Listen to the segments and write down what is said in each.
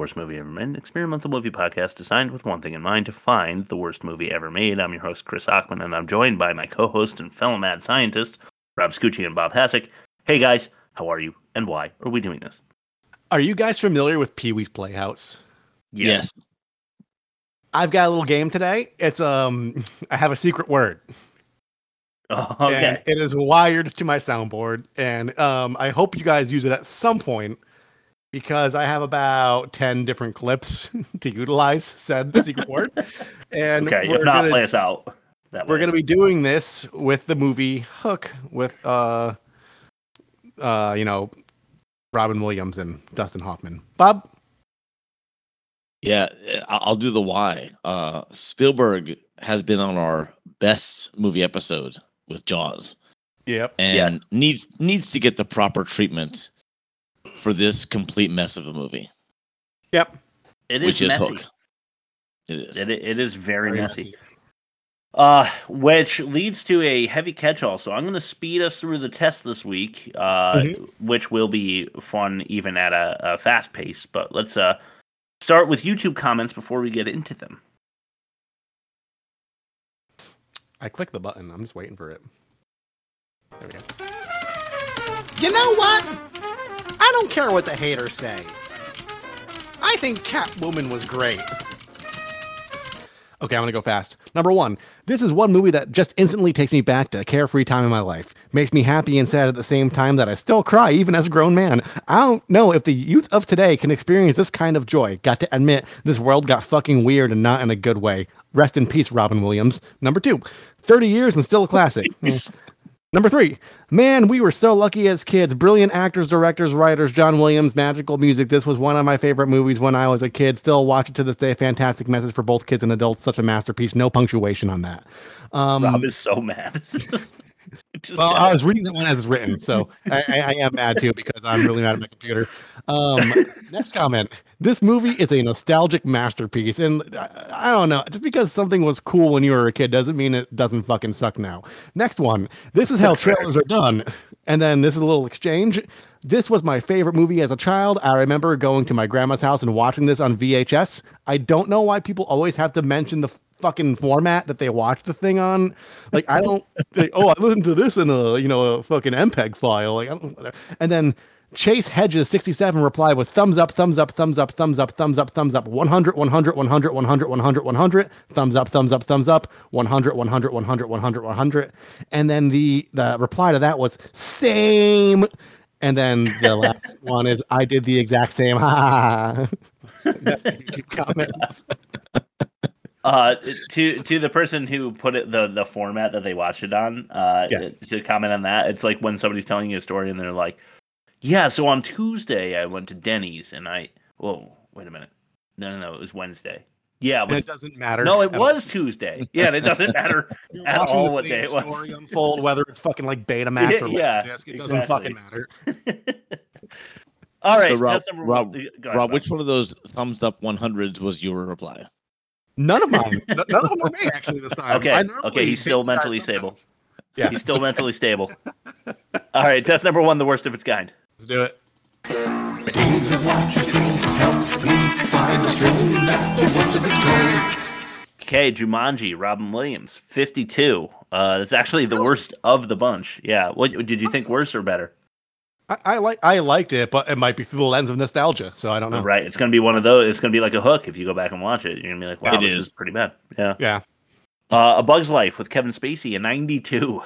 worst movie ever made, an experimental movie podcast designed with one thing in mind to find the worst movie ever made. I'm your host, Chris Ockman, and I'm joined by my co host and fellow mad scientist, Rob Scucci and Bob Hasek. Hey guys, how are you and why are we doing this? Are you guys familiar with Pee Wee's Playhouse? Yes. I've got a little game today. It's um I have a secret word. Oh, And okay. it is wired to my soundboard. And um I hope you guys use it at some point because I have about 10 different clips to utilize said secret word. And Okay. we're If not, gonna, play us out. That we're gonna be doing this with the movie Hook with uh uh you know Robin Williams and Dustin Hoffman. Bob? Yeah, I- I'll do the why. Uh, Spielberg has been on our best movie episode with Jaws, Yep. and Yes. needs needs to get the proper treatment for this complete mess of a movie, Yep. It is which is messy. Hook. It is. It, it is very, Very messy. messy. Uh, which leads to a heavy catch-all. So I'm going to speed us through the test this week, uh, Mhm. which will be fun even at a, a fast pace. But let's uh start with YouTube comments before we get into them. I click the button. I'm just waiting for it. There we go. You know what? I don't care what the haters say. I think Catwoman was great. Okay, I'm gonna go fast. Number one, this is one movie that just instantly takes me back to a carefree time in my life. Makes me happy and sad at the same time that I still cry even as a grown man. I don't know if the youth of today can experience this kind of joy. Got to admit, this world got fucking weird and not in a good way. Rest in peace, Robin Williams. Number two, 30 years and still a classic. Number three, man, we were so lucky as kids. Brilliant actors, directors, writers, John Williams, magical music. This was one of my favorite movies when I was a kid. Still watch it to this day. Fantastic message for both kids and adults. Such a masterpiece. No punctuation on that. Um, Rob is so mad. Well, I was reading that one as it's written, so I, I, I am mad too because I'm really mad at my computer. Um, next comment: This movie is a nostalgic masterpiece, and I, I don't know. Just because something was cool when you were a kid doesn't mean it doesn't fucking suck now. Next one: This is how trailers are done, and then this is a little exchange. This was my favorite movie as a child. I remember going to my grandma's house and watching this on VHS. I don't know why people always have to mention the fucking format that they watch the thing on. Like I don't. like, oh, I listened to this in a you know a fucking MPEG file. Like I don't. And then Chase Hedges 67 replied with thumbs up, thumbs up, thumbs up, thumbs up, thumbs up, thumbs up, 100, 100, 100, 100, 100, 100, thumbs up, thumbs up, thumbs up, 100, 100, 100, 100, 100. And then the the reply to that was same. And then the last one is I did the exact same. YouTube comments. Uh, to to the person who put it the the format that they watched it on, uh, Yeah. to comment on that, it's like when somebody's telling you a story and they're like, "Yeah, so on Tuesday I went to Denny's and I whoa, wait a minute, no, no, no, it was Wednesday. Yeah, it And was it doesn't matter. no, it at all. was Tuesday. Yeah, and it doesn't matter at all what day it was. story unfold, whether it's fucking like Betamax or Yeah, Laserdisc, it doesn't fucking matter. All right, So, Rob- test Rob- one. Ahead, Rob, which one of those thumbs up 100s was your reply? None of mine. None of them were me actually this time. Okay, okay, he's still mentally sometimes. stable. Yeah, He's still mentally stable. All right, test number one, the worst of its kind. let's do it. Okay, Jumanji, Robin Williams, 52. Uh, that's actually the worst of the bunch. Yeah. What did you think worse or better? I, I like I liked it, but it might be through the lens of nostalgia, so I don't know. Right. It's going to be one of those. It's going to be like a hook if you go back and watch it. You're going to be like, wow, It this is. is pretty bad. Yeah. Yeah. Uh, a Bug's Life with Kevin Spacey, a 92.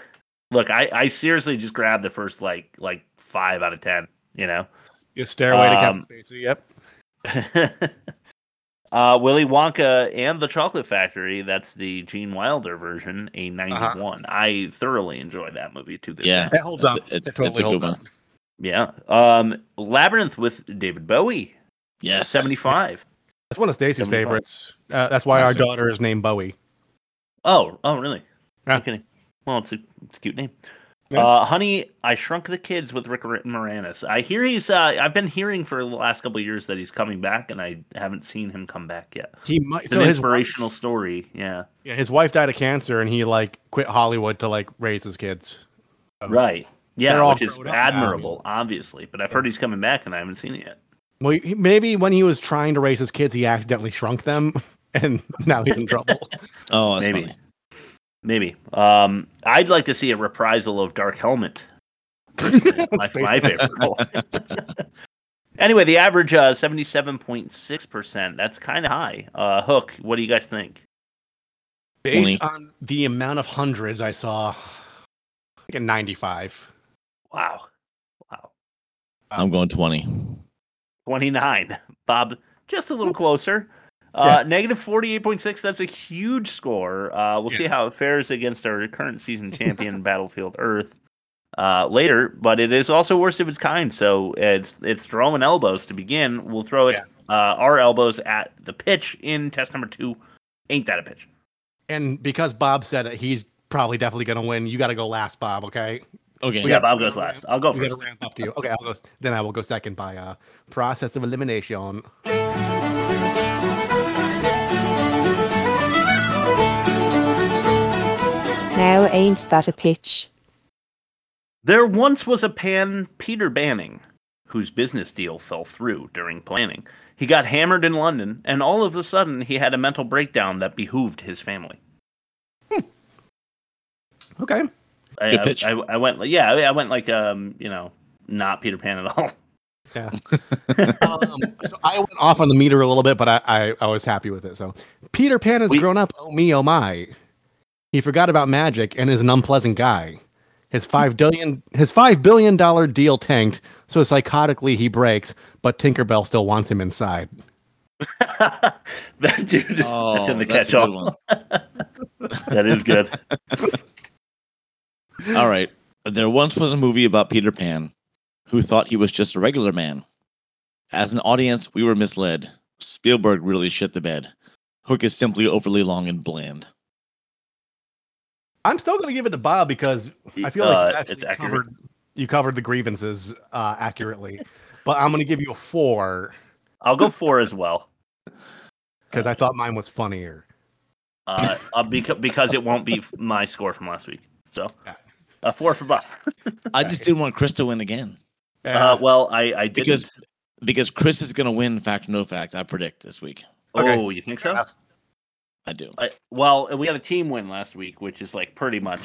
Look, I, I seriously just grabbed the first like like five out of 10, you know? You stairway to Kevin Um, Spacey. Yep. uh, Willy Wonka and the Chocolate Factory. That's the Gene Wilder version, a 91. I thoroughly enjoyed that movie too. this Yeah. day. It holds up. It's, it totally it's a holds good up. One. Yeah. Um, Labyrinth with David Bowie, Yes. 75. That's one of Stacy's favorites. Uh, that's why our Classic. daughter is named Bowie. Oh, oh, really? Yeah. No kidding. Well, it's a, it's a cute name. Yeah. Uh, Honey, I Shrunk the Kids with Rick Moranis. I hear he's. Uh, I've been hearing for the last couple of years that he's coming back, and I haven't seen him come back yet. He might. It's So an his inspirational wife, story. Yeah. yeah, his wife died of cancer, and he like quit Hollywood to like raise his kids. So- Right. Yeah, which is grown up now, admirable, obviously. But I've heard he's coming back, and I haven't seen it yet. Well, he- maybe when he was trying to raise his kids, he accidentally shrunk them, and now he's in trouble. Oh, that's Maybe. funny. Maybe. Um, I'd like to see a reprisal of Dark Helmet. my, my favorite anyway, the average uh, seventy-seven point six percent. That's kind of high. Uh, Hook. What do you guys think? Based 20. on the amount of hundreds I saw, like a 95. Wow. Wow. I'm going 20. Twenty-nine. Bob, just a little closer. Uh, Negative forty-eight point six. That's a huge score. Uh, we'll see how it fares against our current season champion, Battlefield Earth, uh, later. But it is also worst of its kind. So it's it's throwing elbows to begin. We'll throw it uh, our elbows at the pitch in test number two. Ain't that a pitch? And because Bob said it, he's probably definitely going to win. You got to go last, Bob. Okay. Okay. Yeah, got- Bob goes last. I'll go We first. to ramp up to you. Okay, I'll go. Then I will go second by uh, process of elimination. Now ain't that a pitch? There once was a pan Peter Banning, whose business deal fell through during planning. He got hammered in London, and all of a sudden he had a mental breakdown that behooved his family. Hmm. Okay. I, Good I- pitch. I, I went, yeah, I went like, um, you know, not Peter Pan at all. Yeah. um, so I went off on the meter a little bit, but I, I, I was happy with it. So Peter Pan has We- grown up. Oh me, oh my. He forgot about magic and is an unpleasant guy. His five billion his five billion dollar deal tanked, so psychotically he breaks, but Tinkerbell still wants him inside. that dude, Oh, that's in the catch-all. that is good. All right. There once was a movie about Peter Pan who thought he was just a regular man. As an audience, we were misled. Spielberg really shit the bed. Hook is simply overly long and bland. I'm still gonna give it to Bob because I feel like Uh, you actually it's accurate. covered you covered the grievances uh, accurately. but I'm gonna give you a four I'll go four as well. because I thought mine was funnier. Uh, uh, because because it won't be my score from last week. So, Yeah. A four for Bob. I just didn't want Chris to win again Uh, well, I I did because because Chris is gonna win fact or no fact. I predict this week. Okay. Oh, you think so? enough. I do. I, well, we had a team win last week, which is like pretty much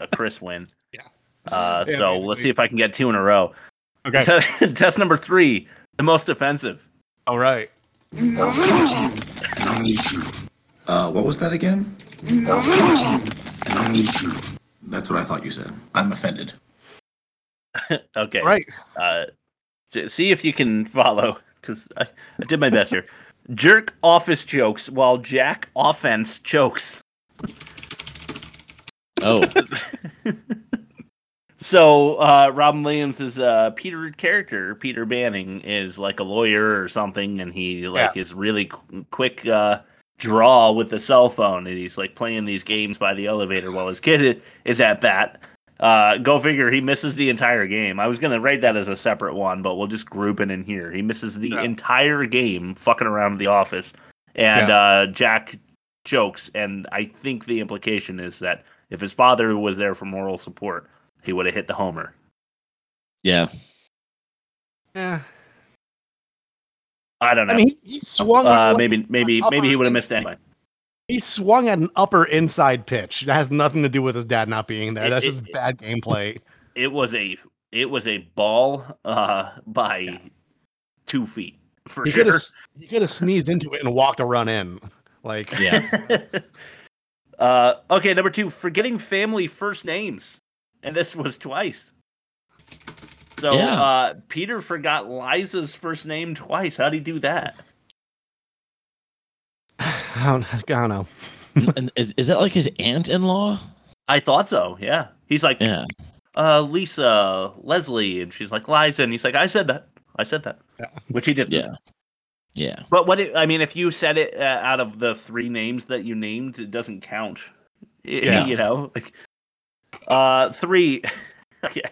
a Chris win. Yeah. Uh, Yeah, so let's see if I can get two in a row. okay. Te- Test number three, the most offensive. All right. Uh, what was that again? That's what I thought you said. I'm offended. okay. Right. Uh, see if you can follow, because I, I did my best here. Jerk office jokes while Jack offense chokes. Oh, So uh, Robin Williams is uh, Peter character. Peter Banning is like a lawyer or something, and he like is really qu- quick uh, draw with the cell phone, and he's like playing these games by the elevator while his kid is at bat. Uh, go figure, he misses the entire game. I was gonna write that as a separate one, but we'll just group it in here. He misses the Yeah. entire game, fucking around the office, and uh, Jack jokes. And I think the implication is that if his father was there for moral support, he would have hit the homer. yeah. Yeah. I don't know. I mean, he, he swung. uh, maybe, maybe, maybe he would have missed anyway. He swung at an upper inside pitch. That has nothing to do with his dad not being there. It- That's it- just bad gameplay. It was a, it was a ball uh, by Yeah. two feet for He sure. he could have sneezed into it and walked a run in. Like Yeah. uh, okay, number two, forgetting family first names, and this was twice. So Yeah. uh, Peter forgot Liza's first name twice. How'd he do that? I don't, I don't know. and is, is that like his aunt in law? I thought so. Yeah, he's like, Yeah. uh, Lisa, Leslie, and she's like Liza, and he's like, I said that. I said that, Yeah. which he didn't. Yeah. Yeah. But what it, I mean, if you said it uh, out of the three names that you named, it doesn't count. Y- Yeah. you know, like uh, three. okay,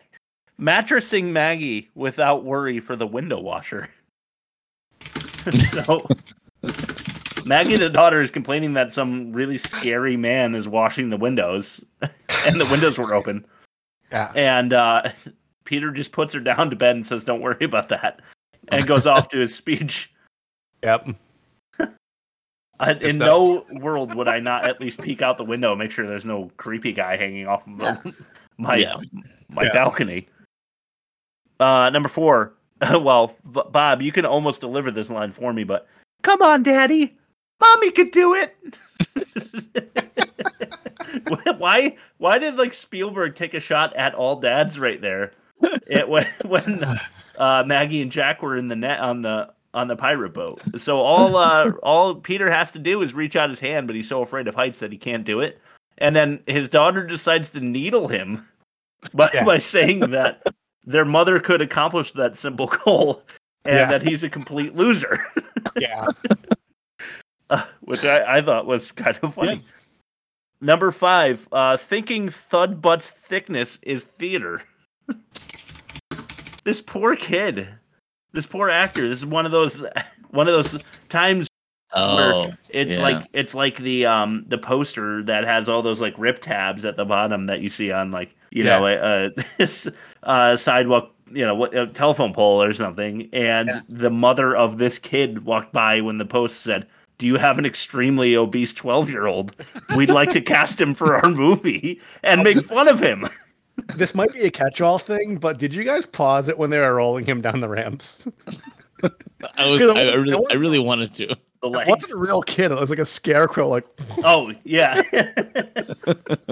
mattressing Maggie without worry for the window washer. so. Maggie, the daughter, is complaining that some really scary man is washing the windows, and the windows were open. Yeah. And uh, Peter just puts her down to bed and says, "Don't worry about that." and goes off to his speech. Yep. I, in It's no world would I not at least peek out the window and make sure there's no creepy guy hanging off of the- my Yeah. my Yeah. balcony. Uh, number four. well, Bob, you can almost deliver this line for me, but come on, Daddy, Mommy could do it. why? Why did like Spielberg take a shot at all dads right there? It when when uh, Maggie and Jack were in the net on the on the pirate boat. So all uh, all Peter has to do is reach out his hand, but he's so afraid of heights that he can't do it. And then his daughter decides to needle him by Yeah. by saying that their mother could accomplish that simple goal, and Yeah. that he's a complete loser, Yeah. uh, which I, I thought was kind of funny. Number five, uh, thinking Thud Butt's thickness is theater. this poor kid, this poor actor. This is one of those one of those times Oh, it's Yeah. like it's like the um the poster that has all those like rip tabs at the bottom that you see on like you know a, a, a sidewalk you know what a telephone pole or something and Yeah. the mother of this kid walked by when the post said do you have an extremely obese 12 year old we'd like to cast him for our movie and oh, make fun of him This might be a catch-all thing, but did you guys pause it when they were rolling him down the ramps? I was. 'Cause it I, I wasn't- really, it I really wanted to. the It wasn't a real kid. It was like a scarecrow. Like, Oh yeah,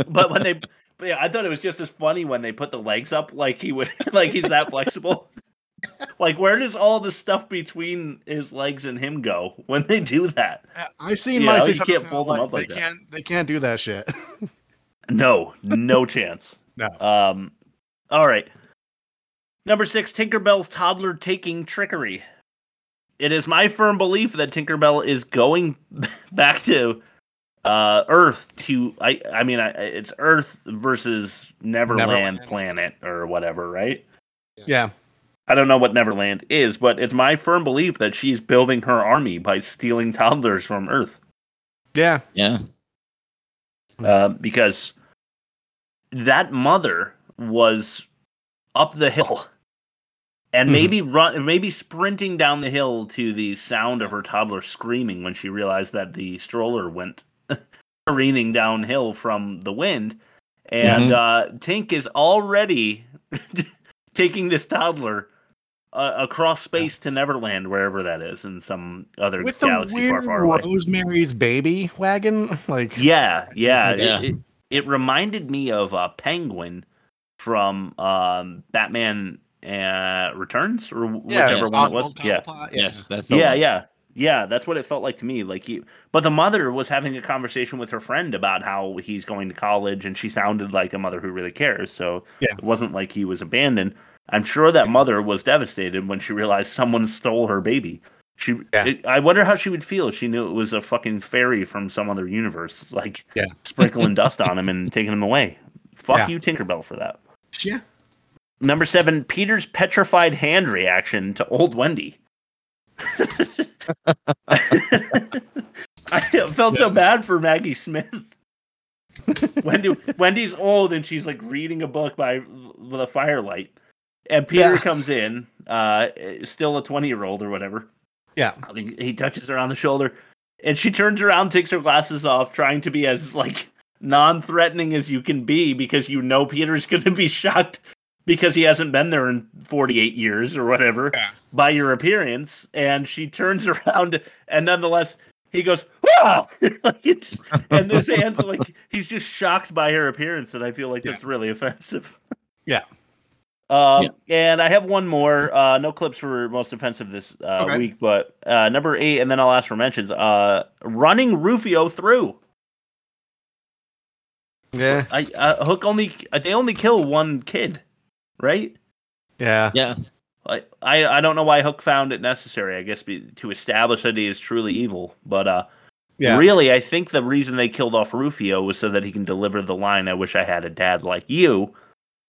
but when they, but yeah, I thought it was just as funny when they put the legs up, like he would, like he's that flexible. Like where does all the stuff between his legs and him go when they do that? I've seen Yeah, my you can't fold them up like they that. can't. They can't do that shit. No, no chance. No. Um, all right. Number six, Tinkerbell's toddler taking trickery. It is my firm belief that Tinkerbell is going back to uh, Earth to I I mean I, it's Earth versus Neverland, Neverland. planet or whatever, right? Yeah. I don't know what Neverland is, but it's my firm belief that she's building her army by stealing toddlers from Earth Yeah. Yeah. uh, because that mother was up the hill and Mhm. maybe run maybe sprinting down the hill to the sound of her toddler screaming when she realized that the stroller went careening downhill from the wind and uh tink is already taking this toddler uh, across space to neverland wherever that is in some other With the galaxy far weird far away Rosemary's Baby wagon, like yeah, yeah. Yeah. It, it, it reminded me of a Penguin from um, Batman uh, Returns or wh- whichever one it was. Yeah, Yes. That's the yeah, one. yeah, yeah. That's what it felt like to me. Like he, but the mother was having a conversation with her friend about how he's going to college, and she sounded like a mother who really cares. So Yeah. it wasn't like he was abandoned. I'm sure that mother was devastated when she realized someone stole her baby. She, Yeah. it, I wonder how she would feel if she knew it was a fucking fairy from some other universe, like Yeah. sprinkling dust on him and taking him away. Fuck Yeah. you, Tinkerbell, for that. Yeah. Number seven, Peter's petrified hand reaction to old Wendy. I felt so bad for Maggie Smith. Wendy, Wendy's old and she's like reading a book by with a firelight, and Peter Yeah. comes in, uh, still a twenty year old or whatever. Yeah. He- He touches her on the shoulder, and she turns around, takes her glasses off, trying to be as like non-threatening as you can be because you know Peter's going to be shocked because he hasn't been there in 48 years or whatever Yeah. by your appearance and she turns around and nonetheless he goes like it's, and his hands are like he's just shocked by her appearance and I feel like Yeah. that's really offensive. Yeah. Um, Yeah. and I have one more. Uh, no clips for most offensive this uh, Okay. week, but uh, number eight, and then I'll ask for mentions. Uh, running Rufio through. Yeah. I uh, Hook only they only kill one kid, right? Yeah. Yeah. I, I I don't know why Hook found it necessary. I guess be, to establish that he is truly evil, but uh, Yeah. really, I think the reason they killed off Rufio was so that he can deliver the line, "I wish I had a dad like you,"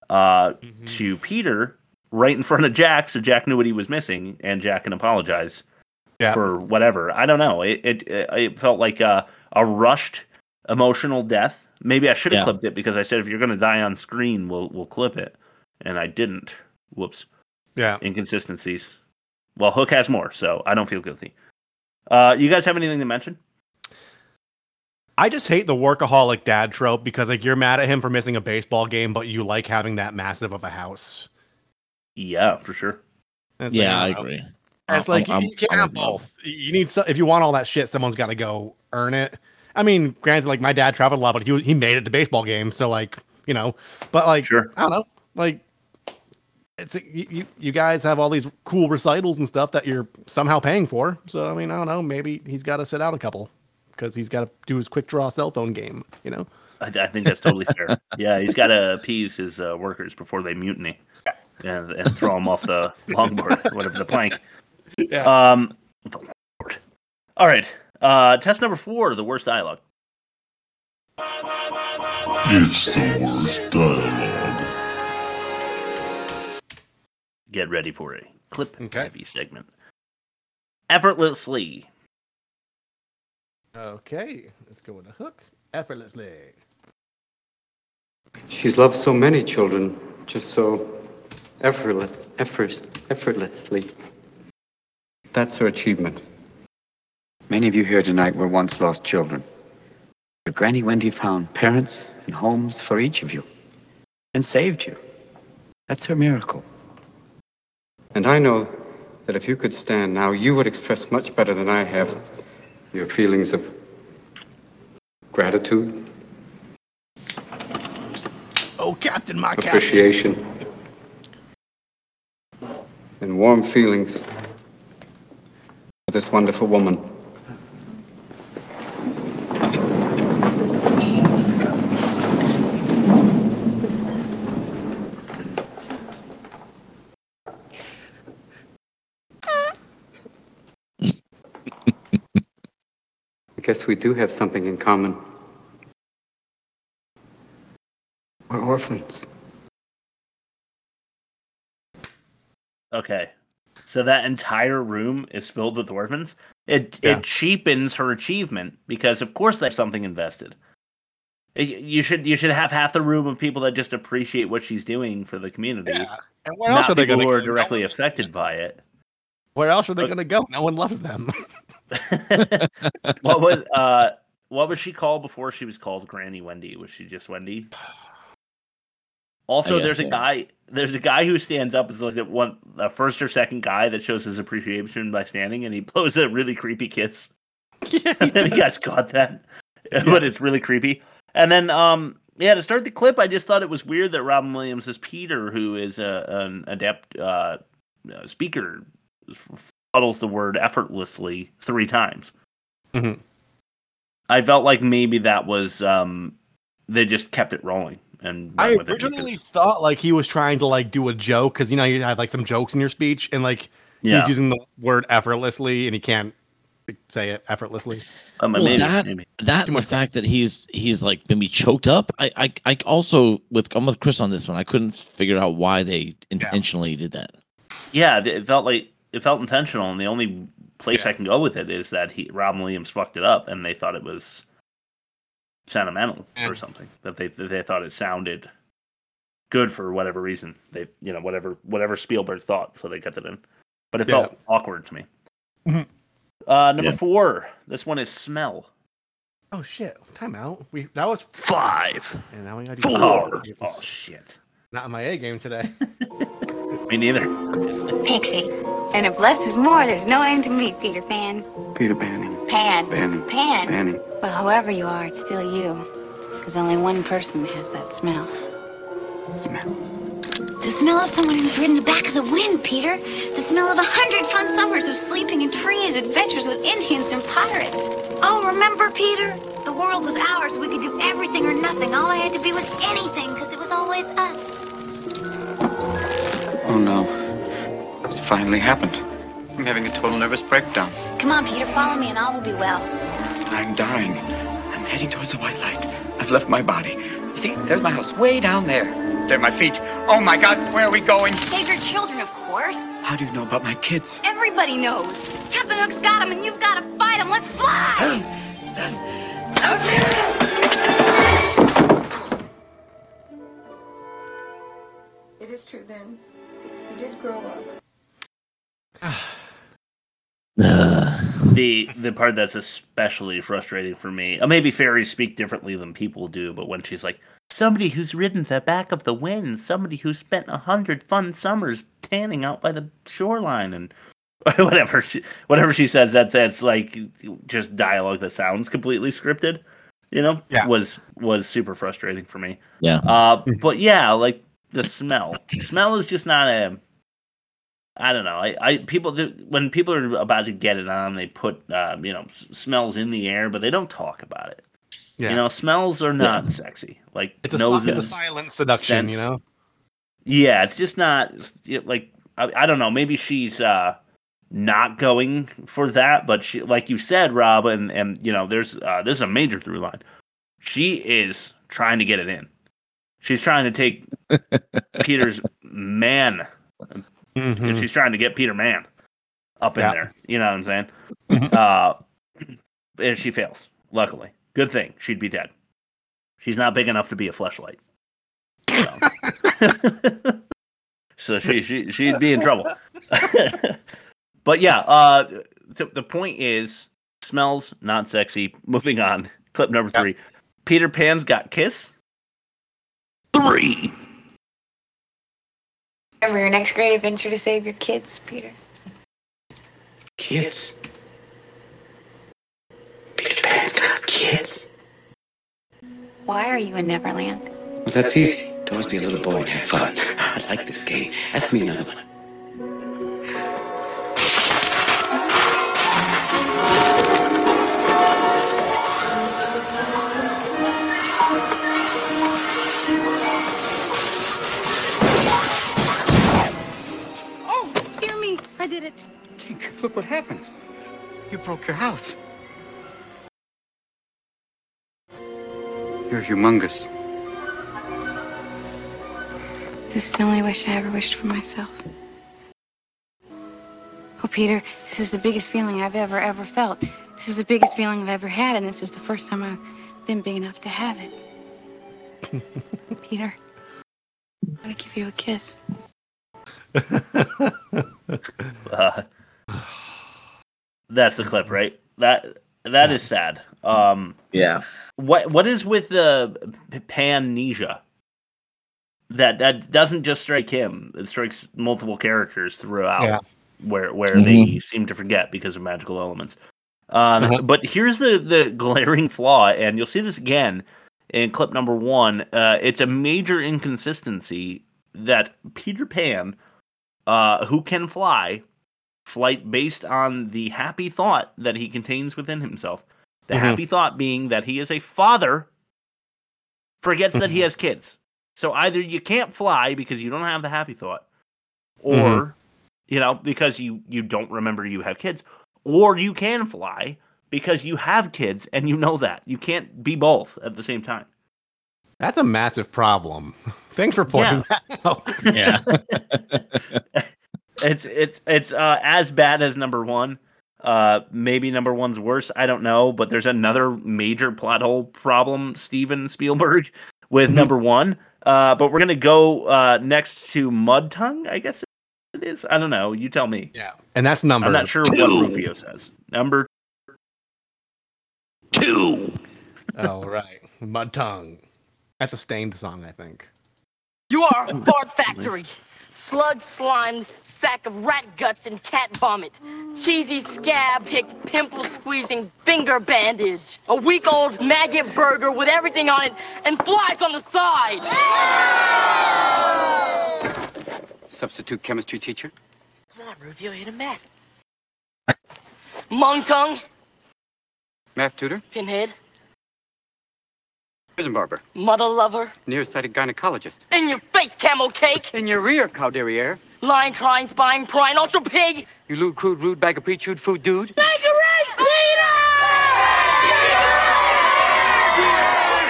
uh, Mhm. to Peter right in front of Jack, so Jack knew what he was missing, and Jack can apologize Yeah. for whatever. I don't know. It it it felt like a a rushed emotional death. Maybe I should have Yeah. clipped it because I said if you're gonna die on screen, we'll we'll clip it, and I didn't. Whoops, Yeah. inconsistencies. Well, Hook has more, so I don't feel guilty. Uh, you guys have anything to mention? I just hate the workaholic dad trope because like you're mad at him for missing a baseball game, but you like having that massive of a house. Yeah, for sure. It's Yeah, I like, don't know. agree. It's I'm- like you- I'm- you can't have both. You need so if you want all that shit, someone's got to go earn it. I mean, granted, like my dad traveled a lot, but he he made it to baseball games, so like you know, but like Sure. I don't know, like it's you, you you guys have all these cool recitals and stuff that you're somehow paying for. So I mean, I don't know, maybe he's got to sit out a couple because he's got to do his quick draw cell phone game. You know, I, I think that's totally fair. Yeah, he's got to appease his uh, workers before they mutiny and, and throw him off the longboard, whatever the plank. Yeah. Um, the longboard. All right. Uh, test number four: the worst dialogue. It's the worst dialogue. Get ready for a clip Okay. heavy segment. Effortlessly. okay, let's go with a hook effortlessly. She's loved so many children, just so effortless, effort, effortlessly. That's her achievement. Many of you here tonight were once lost children. But Granny Wendy found parents and homes for each of you and saved you. That's her miracle. And I know that if you could stand now, you would express much better than I have your feelings of gratitude, Oh, Captain, my captain. appreciation, and warm feelings for this wonderful woman. I guess we do have something in common. We're orphans. Okay. So that entire room is filled with orphans. It Yeah. it cheapens her achievement because of course they have something invested. Y- You should you should have half the room of people that just appreciate what she's doing for the community. Yeah. And where Not else are they people going who to are directly affected by it. Where else are they going to go? No one loves them. what was uh what was she called before she was called Granny Wendy? Was she just Wendy? Also, guess there's a so. guy. There's a guy who stands up. It's like a one, a first or second guy that shows his appreciation by standing, and he blows a really creepy kiss. Yeah, and you guys caught that, but it's really creepy. And then, um, yeah, to start the clip, I just thought it was weird that Robin Williams is Peter, who is a, an adept uh, uh, speaker, fuddles the word effortlessly three times. Mhm. I felt like maybe that was um, they just kept it rolling and I went originally because- thought like he was trying to like do a joke because you know you have like some jokes in your speech and like yeah, he's using the word effortlessly and he can't say it effortlessly. um, Well, maybe, that- maybe. That and the fact that he's he's like maybe choked up. I I, I also with I'm with Chris on this one. I couldn't figure out why they intentionally did that. Yeah, it- it felt like it felt intentional, and the only place Yeah. I can go with it is that he Robin Williams fucked it up, and they thought it was sentimental Yeah. or something. That they that they thought it sounded good for whatever reason. They you know whatever whatever Spielberg thought, so they kept it in. But it Yeah. felt awkward to me. Mhm. Uh, number Yeah. four. This one is smell. Oh shit! Time out. We that was Five. and now we got to do Four. Oh shit. Not in my A game today. Me neither. Pixie. And if less is more, there's no end to me, Peter Pan. Peter Banning. Pan. Banning. Pan. Banning. Well, however you are, it's still you. Because only one person has that smell. Smell. The smell of someone who's ridden the back of the wind, Peter. The smell of a hundred fun summers of sleeping in trees, adventures with Indians and pirates. Oh, remember, Peter? The world was ours. We could do everything or nothing. All I had to be was anything, because it was always us. Oh no. It's finally happened. I'm having a total nervous breakdown. Come on, Peter, follow me and all will be well. I'm dying. I'm heading towards the white light. I've left my body. See, there's my house way down there. There are my feet. Oh my god, where are we going? Save your children, of course. How do you know about my kids? Everybody knows. Captain Hook's got them and you've got to fight them. Let's fly! It is true then. You did grow up. the the part that's especially frustrating for me. Uh, maybe fairies speak differently than people do, but when she's like, somebody who's ridden the back of the wind, somebody who spent a hundred fun summers tanning out by the shoreline, and whatever she whatever she says, that's that's like just dialogue that sounds completely scripted. You know, Yeah. was was super frustrating for me. Yeah. Uh, but yeah, like the smell. smell is just not a. I don't know. I, I people when people are about to get it on, they put uh, you know s- smells in the air, but they don't talk about it. Yeah. You know, smells are not sexy. Like It's a, noses. it's a silent seduction, you know? Yeah, it's just not it- like I, I don't know. Maybe she's uh not going for that, but she, like you said, Rob, and and you know, there's uh, this is a major through line. She is trying to get it in. She's trying to take Peter's man. Mhm. She's trying to get Peter Man up in Yeah. there. You know what I'm saying? Mhm. Uh, and she fails. Luckily, good thing she'd be dead. She's not big enough to be a fleshlight. So, so she, she she'd be in trouble. but yeah, uh, th- the point is, smells not sexy. Moving on. Clip number three. Peter Pan's got kiss. Three. Remember your next great adventure to save your kids, Peter? Kids. Peter Pan's got kids. Why are you in Neverland? Well, that's easy. To always be a little boy and have fun. I like this game. Ask me another one. Did it. Tink, look what happened. You broke your house. You're humongous. This is the only wish I ever wished for myself. Oh, Peter, this is the biggest feeling I've ever, ever felt. This is the biggest feeling I've ever had, and this is the first time I've been big enough to have it. Peter, I'm gonna give you a kiss. Uh, that's the clip, right? That that is sad. Um, Yeah. what what is with the pannesia? That that doesn't just strike him; it strikes multiple characters throughout, Yeah. where where they seem to forget because of magical elements. Um, Uh-huh. But here's the the glaring flaw, and you'll see this again in clip number one. Uh, it's a major inconsistency that Peter Pan, uh, who can fly, flight based on the happy thought that he contains within himself. The Mhm. happy thought being that he is a father, forgets that he has kids. So either you can't fly because you don't have the happy thought, or Mhm. you know because you you don't remember you have kids, or you can fly because you have kids and you know that you can't be both at the same time. That's a massive problem. Thanks for pointing that out. Yeah. It's it's it's uh, as bad as number one. Uh, maybe number one's worse. I don't know, but there's another major plot hole problem, Steven Spielberg, with Mhm. number one. Uh, but we're gonna go uh, next to Mud Tongue. I guess it is. I don't know. You tell me. Yeah. And that's number I'm not sure two. what Rufio says. Number two. Oh, right. Mud Tongue. That's a stained song, I think. You are a hmm. fart factory. Slug slime, sack of rat guts and cat vomit. Cheesy scab hicked pimple squeezing finger bandage. A week old maggot burger with everything on it and flies on the side. Substitute chemistry teacher? Come on, Rufio, hit a mat. Mung tongue, Math tutor? pinhead, Prison barber? mother lover. Nearsighted gynecologist? In your face, camel cake. In your rear, cow derriere? Lion crying, spine prying, ultra pig. You lewd, crude, rude, bag of pre-chewed food dude? Bangarang, Peter!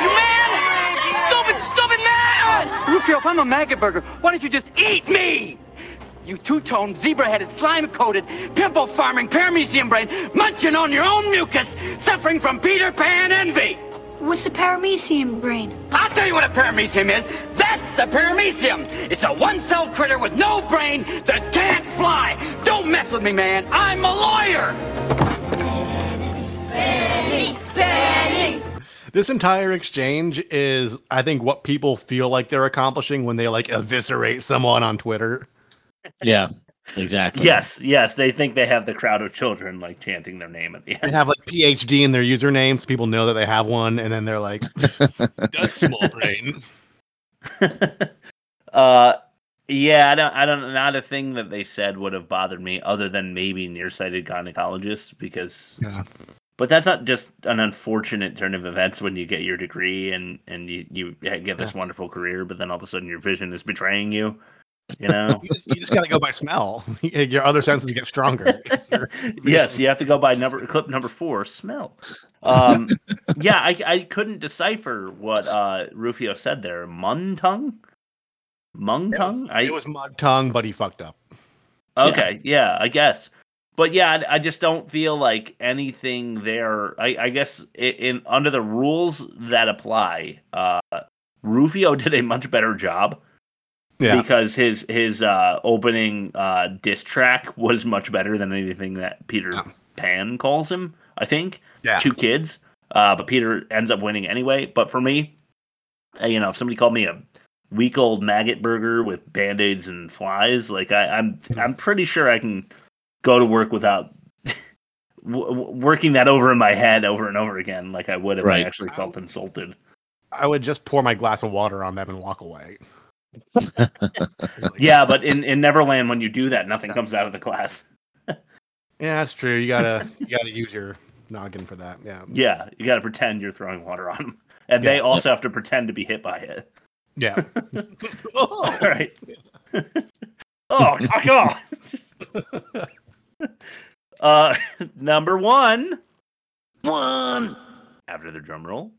You man! Stupid, stupid man! Rufio, if I'm a maggot burger, why don't you just eat me? You two-toned, zebra-headed, slime-coated, pimple-farming, paramecium brain, munching on your own mucus, suffering from Peter Pan envy. What's a paramecium brain? I'll tell you what a paramecium is. That's a paramecium. It's a one-cell critter with no brain that can't fly. Don't mess with me, man. I'm a lawyer. Benny, Benny, Benny. This entire exchange is, I think, what people feel like they're accomplishing when they like eviscerate someone on Twitter. Yeah exactly. Yes, yes, they think they have the crowd of children like chanting their name at the They end. have like PhD in their username, so people know that they have one, and then they're like, "That's small brain." uh, yeah, I don't, I don't, not a thing that they said would have bothered me, other than maybe nearsighted gynecologist, because. Yeah. But that's not just an unfortunate turn of events when you get your degree and and you you get this wonderful career, but then all of a sudden your vision is betraying you. You know. You just, you just gotta go by smell. Your other senses get stronger. yes, you have to go by number clip number four, smell. Um, yeah, I, I couldn't decipher what uh, Rufio said there. Mun tongue, mung tongue. I, It was mud tongue, but he fucked up. okay, yeah. I guess, but yeah, I, I just don't feel like anything there. I, I guess in, in under the rules that apply, uh, Rufio did a much better job Yeah. because his his uh, opening uh, diss track was much better than anything that Peter Pan calls him. I think Yeah. two kids, uh, but Peter ends up winning anyway. But for me, uh, you know, if somebody called me a week old maggot burger with band aids and flies, like I, I'm I'm pretty sure I can go to work without. w- working that over in my head over and over again, like I would if Right. I actually felt insulted. I would just pour my glass of water on them and walk away. Yeah, but in, in Neverland, when you do that, nothing comes out of the glass. Yeah, that's true. You gotta you gotta use your noggin for that. Yeah. Yeah, you got to pretend you're throwing water on them, and they also have to pretend to be hit by it. Yeah. All right. oh, fuck off. uh, number one. One. After the drum roll.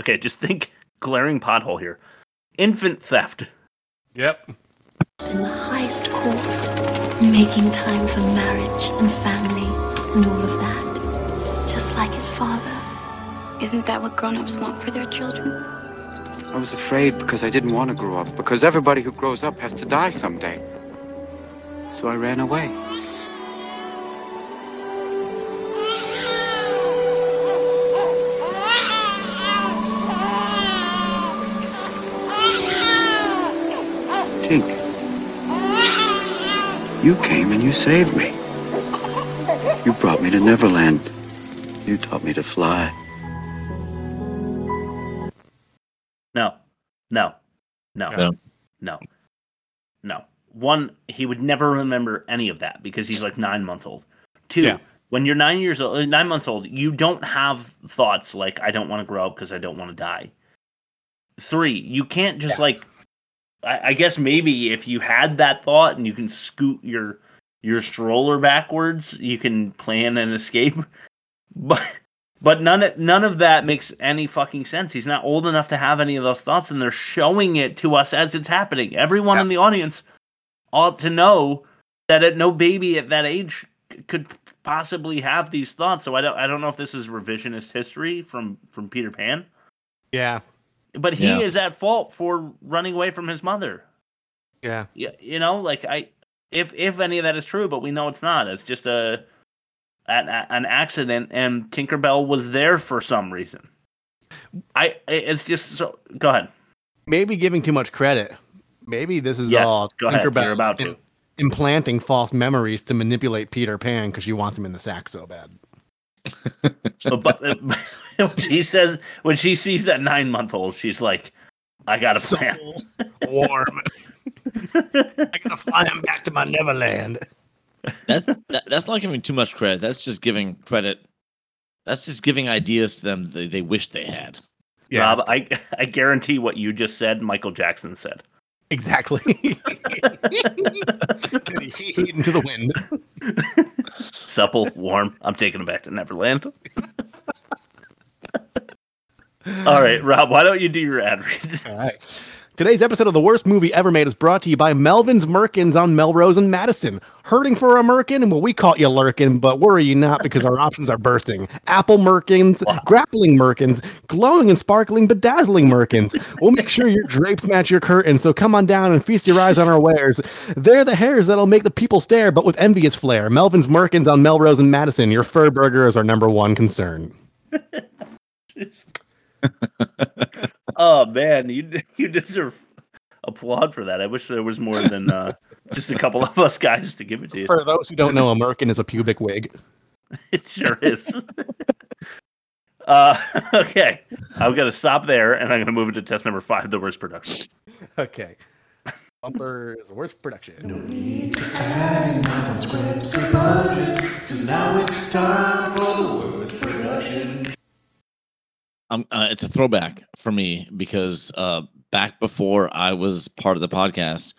Okay, just think glaring pothole here. Infant theft. Yep. in the highest court, making time for marriage and family and all of that. Just like his father. Isn't that what grown-ups want for their children? I was afraid because I didn't want to grow up, because everybody who grows up has to die someday. So I ran away. Tink, you came and you saved me. You brought me to Neverland. You taught me to fly. No, no, no, No. no, no. One, he would never remember any of that because he's like nine months old. Two, Yeah. when you're nine years old, nine months old, you don't have thoughts like "I don't want to grow up because I don't want to die." Three, you can't just like. I, I guess maybe if you had that thought and you can scoot your your stroller backwards, you can plan an escape. But but none of, none of that makes any fucking sense. He's not old enough to have any of those thoughts, and they're showing it to us as it's happening. Everyone in the audience ought to know that at no baby at that age could possibly have these thoughts. So I don't I don't know if this is revisionist history from from Peter Pan, Yeah. But he Yeah. is at fault for running away from his mother. Yeah. Yeah, you know, like I, if if any of that is true, but we know it's not. It's just a an, an accident, and Tinkerbell was there for some reason. I, it's just so. Go ahead. Maybe giving too much credit. Maybe this is Yes, all. Tinkerbell about to. implanting false memories to manipulate Peter Pan because she wants him in the sack so bad. But, but she says when she sees that nine month old, she's like, "I got a plan." Warm. I gotta fly him back to my Neverland. That's that, that's not giving too much credit. That's just giving credit. That's just giving ideas to them they, they wish they had. Yeah. Rob, I I guarantee what you just said, Michael Jackson said. Exactly. he he into the wind. Supple, warm. I'm taking him back to Neverland. All right, Rob. Why don't you do your ad read? All right. Today's episode of The Worst Movie Ever Made is brought to you by Melvin's Merkins on Melrose and Madison. Hurting for a Merkin? Well, we caught you lurking, but worry you not because our options are bursting. Apple Merkins, grappling Merkins, glowing and sparkling, bedazzling Merkins. We'll make sure your drapes match your curtains, so come on down and feast your eyes on our wares. They're the hairs that'll make the people stare, but with envious flair. Melvin's Merkins on Melrose and Madison. Your fur burger is our number one concern. oh man, you you deserve applaud for that. I wish there was more than uh, just a couple of us guys to give it to you. For those who don't know, a Merkin is a pubic wig. It sure is. uh, okay, I'm gonna stop there, and I'm gonna move into test number five, the worst production. Okay. Bumper is the worst production. No need to add scripts and budgets, cause now it's time for the worst production. Um, uh, it's a throwback for me because uh, back before I was part of the podcast,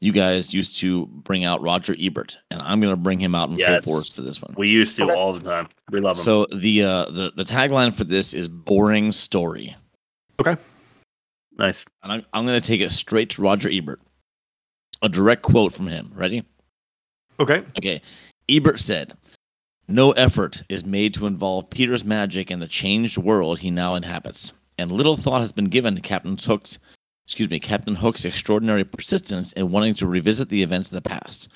you guys used to bring out Roger Ebert, and I'm going to bring him out in Yes. full force for this one. We used to all the time. We love them. So the uh, the the tagline for this is "boring story," Okay. nice. and I'm I'm going to take it straight to Roger Ebert. A direct quote from him. Ready? Okay. Okay. Ebert said, No effort is made to involve Peter's magic in the changed world he now inhabits, and little thought has been given to Captain Hook's excuse me, Captain Hook's extraordinary persistence in wanting to revisit the events of the past.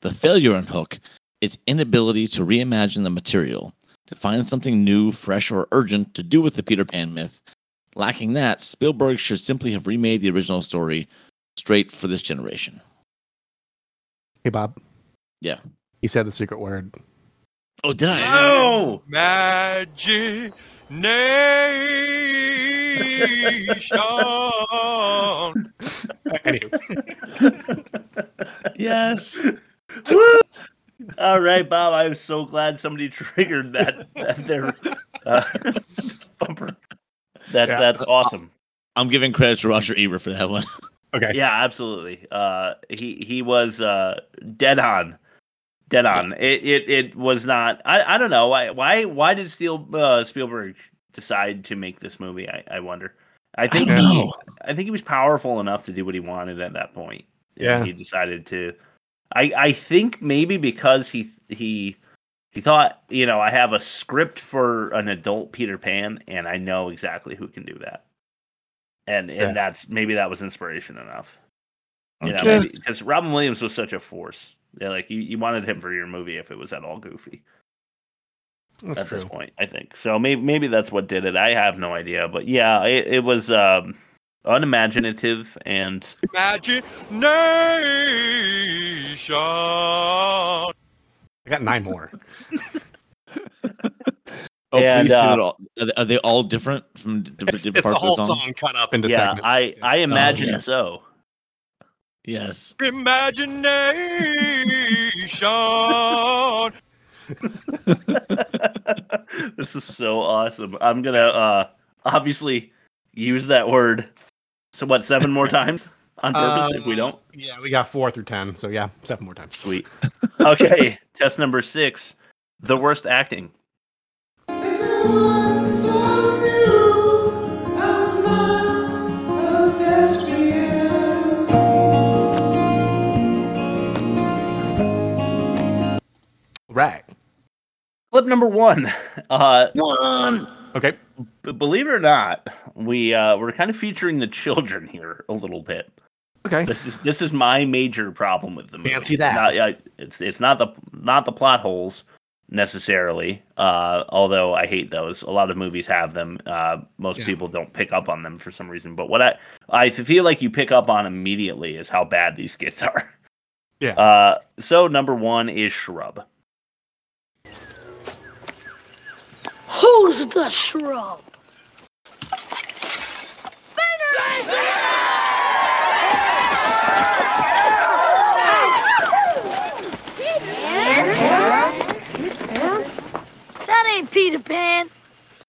The failure in Hook is inability to reimagine the material, to find something new, fresh, or urgent to do with the Peter Pan myth. Lacking that, Spielberg should simply have remade the original story straight for this generation. Hey, Bob. Yeah. He said the secret word. Oh, did I? No. Imagination. Yes. Woo! All right, Bob. I'm so glad somebody triggered that. that their uh, bumper. That's Yeah. that's awesome. I'm giving credit to Roger Ebert for that one. Okay. Yeah, absolutely. Uh, he he was uh, dead on, dead on. It, it it was not. I, I don't know why why why did Steel uh, Spielberg decide to make this movie? I, I wonder. I think don't he. I think he was powerful enough to do what he wanted at that point. Yeah. he decided to. I I think maybe because he he he thought you know I have a script for an adult Peter Pan and I know exactly who can do that. And and Yeah. that's maybe that was inspiration enough. You know, because Robin Williams was such a force. Yeah, like you, you wanted him for your movie if it was at all goofy That's at true. this point. I think so. Maybe maybe that's what did it. I have no idea, but yeah, it, it was um, unimaginative and Imagination. I got nine more. Oh, And, please uh, all, are, they, are they all different from d- different, It's, different it's a parts whole of the song? song cut up into yeah, segments. I I imagine yeah. so. Yes. Imagination. this is so awesome. I'm gonna uh obviously use that word. So what? Seven more times on purpose if we Uh, don't. Yeah, we got four through ten, so yeah, seven more times. Sweet. Okay, test number six. The worst acting. Right. Clip number one. Uh, One. Okay. b- believe it or not, we uh, we're kind of featuring the children here a little bit. Okay. This is this is my major problem with the movie. Fancy that. Not, yeah, it's it's not the not the plot holes necessarily. Uh, although I hate those. A lot of movies have them. Uh, most Yeah. people don't pick up on them for some reason. But what I I feel like you pick up on immediately is how bad these skits are. Yeah. Uh, so number one is Shrub. Who's the shrub? That ain't Peter Pan.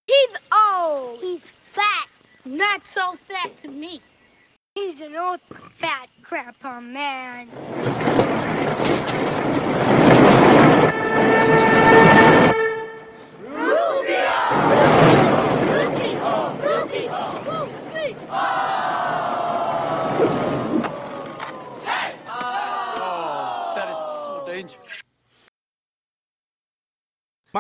He's oh, he's fat. Not so fat to me. He's an old fat grandpa man.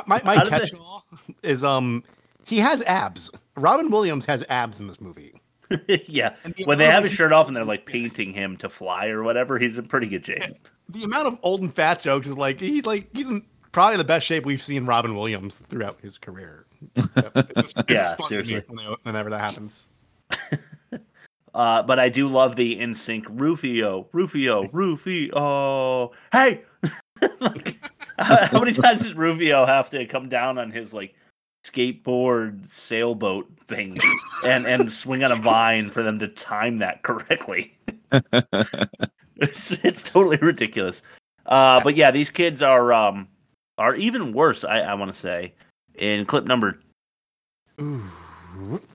My my, my How did they- catch-all is um he has abs. Robin Williams has abs in this movie. yeah. the When they have his shirt off and they're like painting him to fly or whatever, he's in pretty good shape. The amount of old and fat jokes is like he's like he's in probably the best shape we've seen Robin Williams throughout his career. It's just, it's Yeah, funny seriously. whenever that happens. Uh, but I do love the in sync Rufio, Rufio, Rufio. Hey, like, how, how many times does Rufio have to come down on his like skateboard sailboat thing and and swing on a vine for them to time that correctly? it's, it's totally ridiculous. Uh, but yeah, these kids are um are even worse. I, I want to say in clip number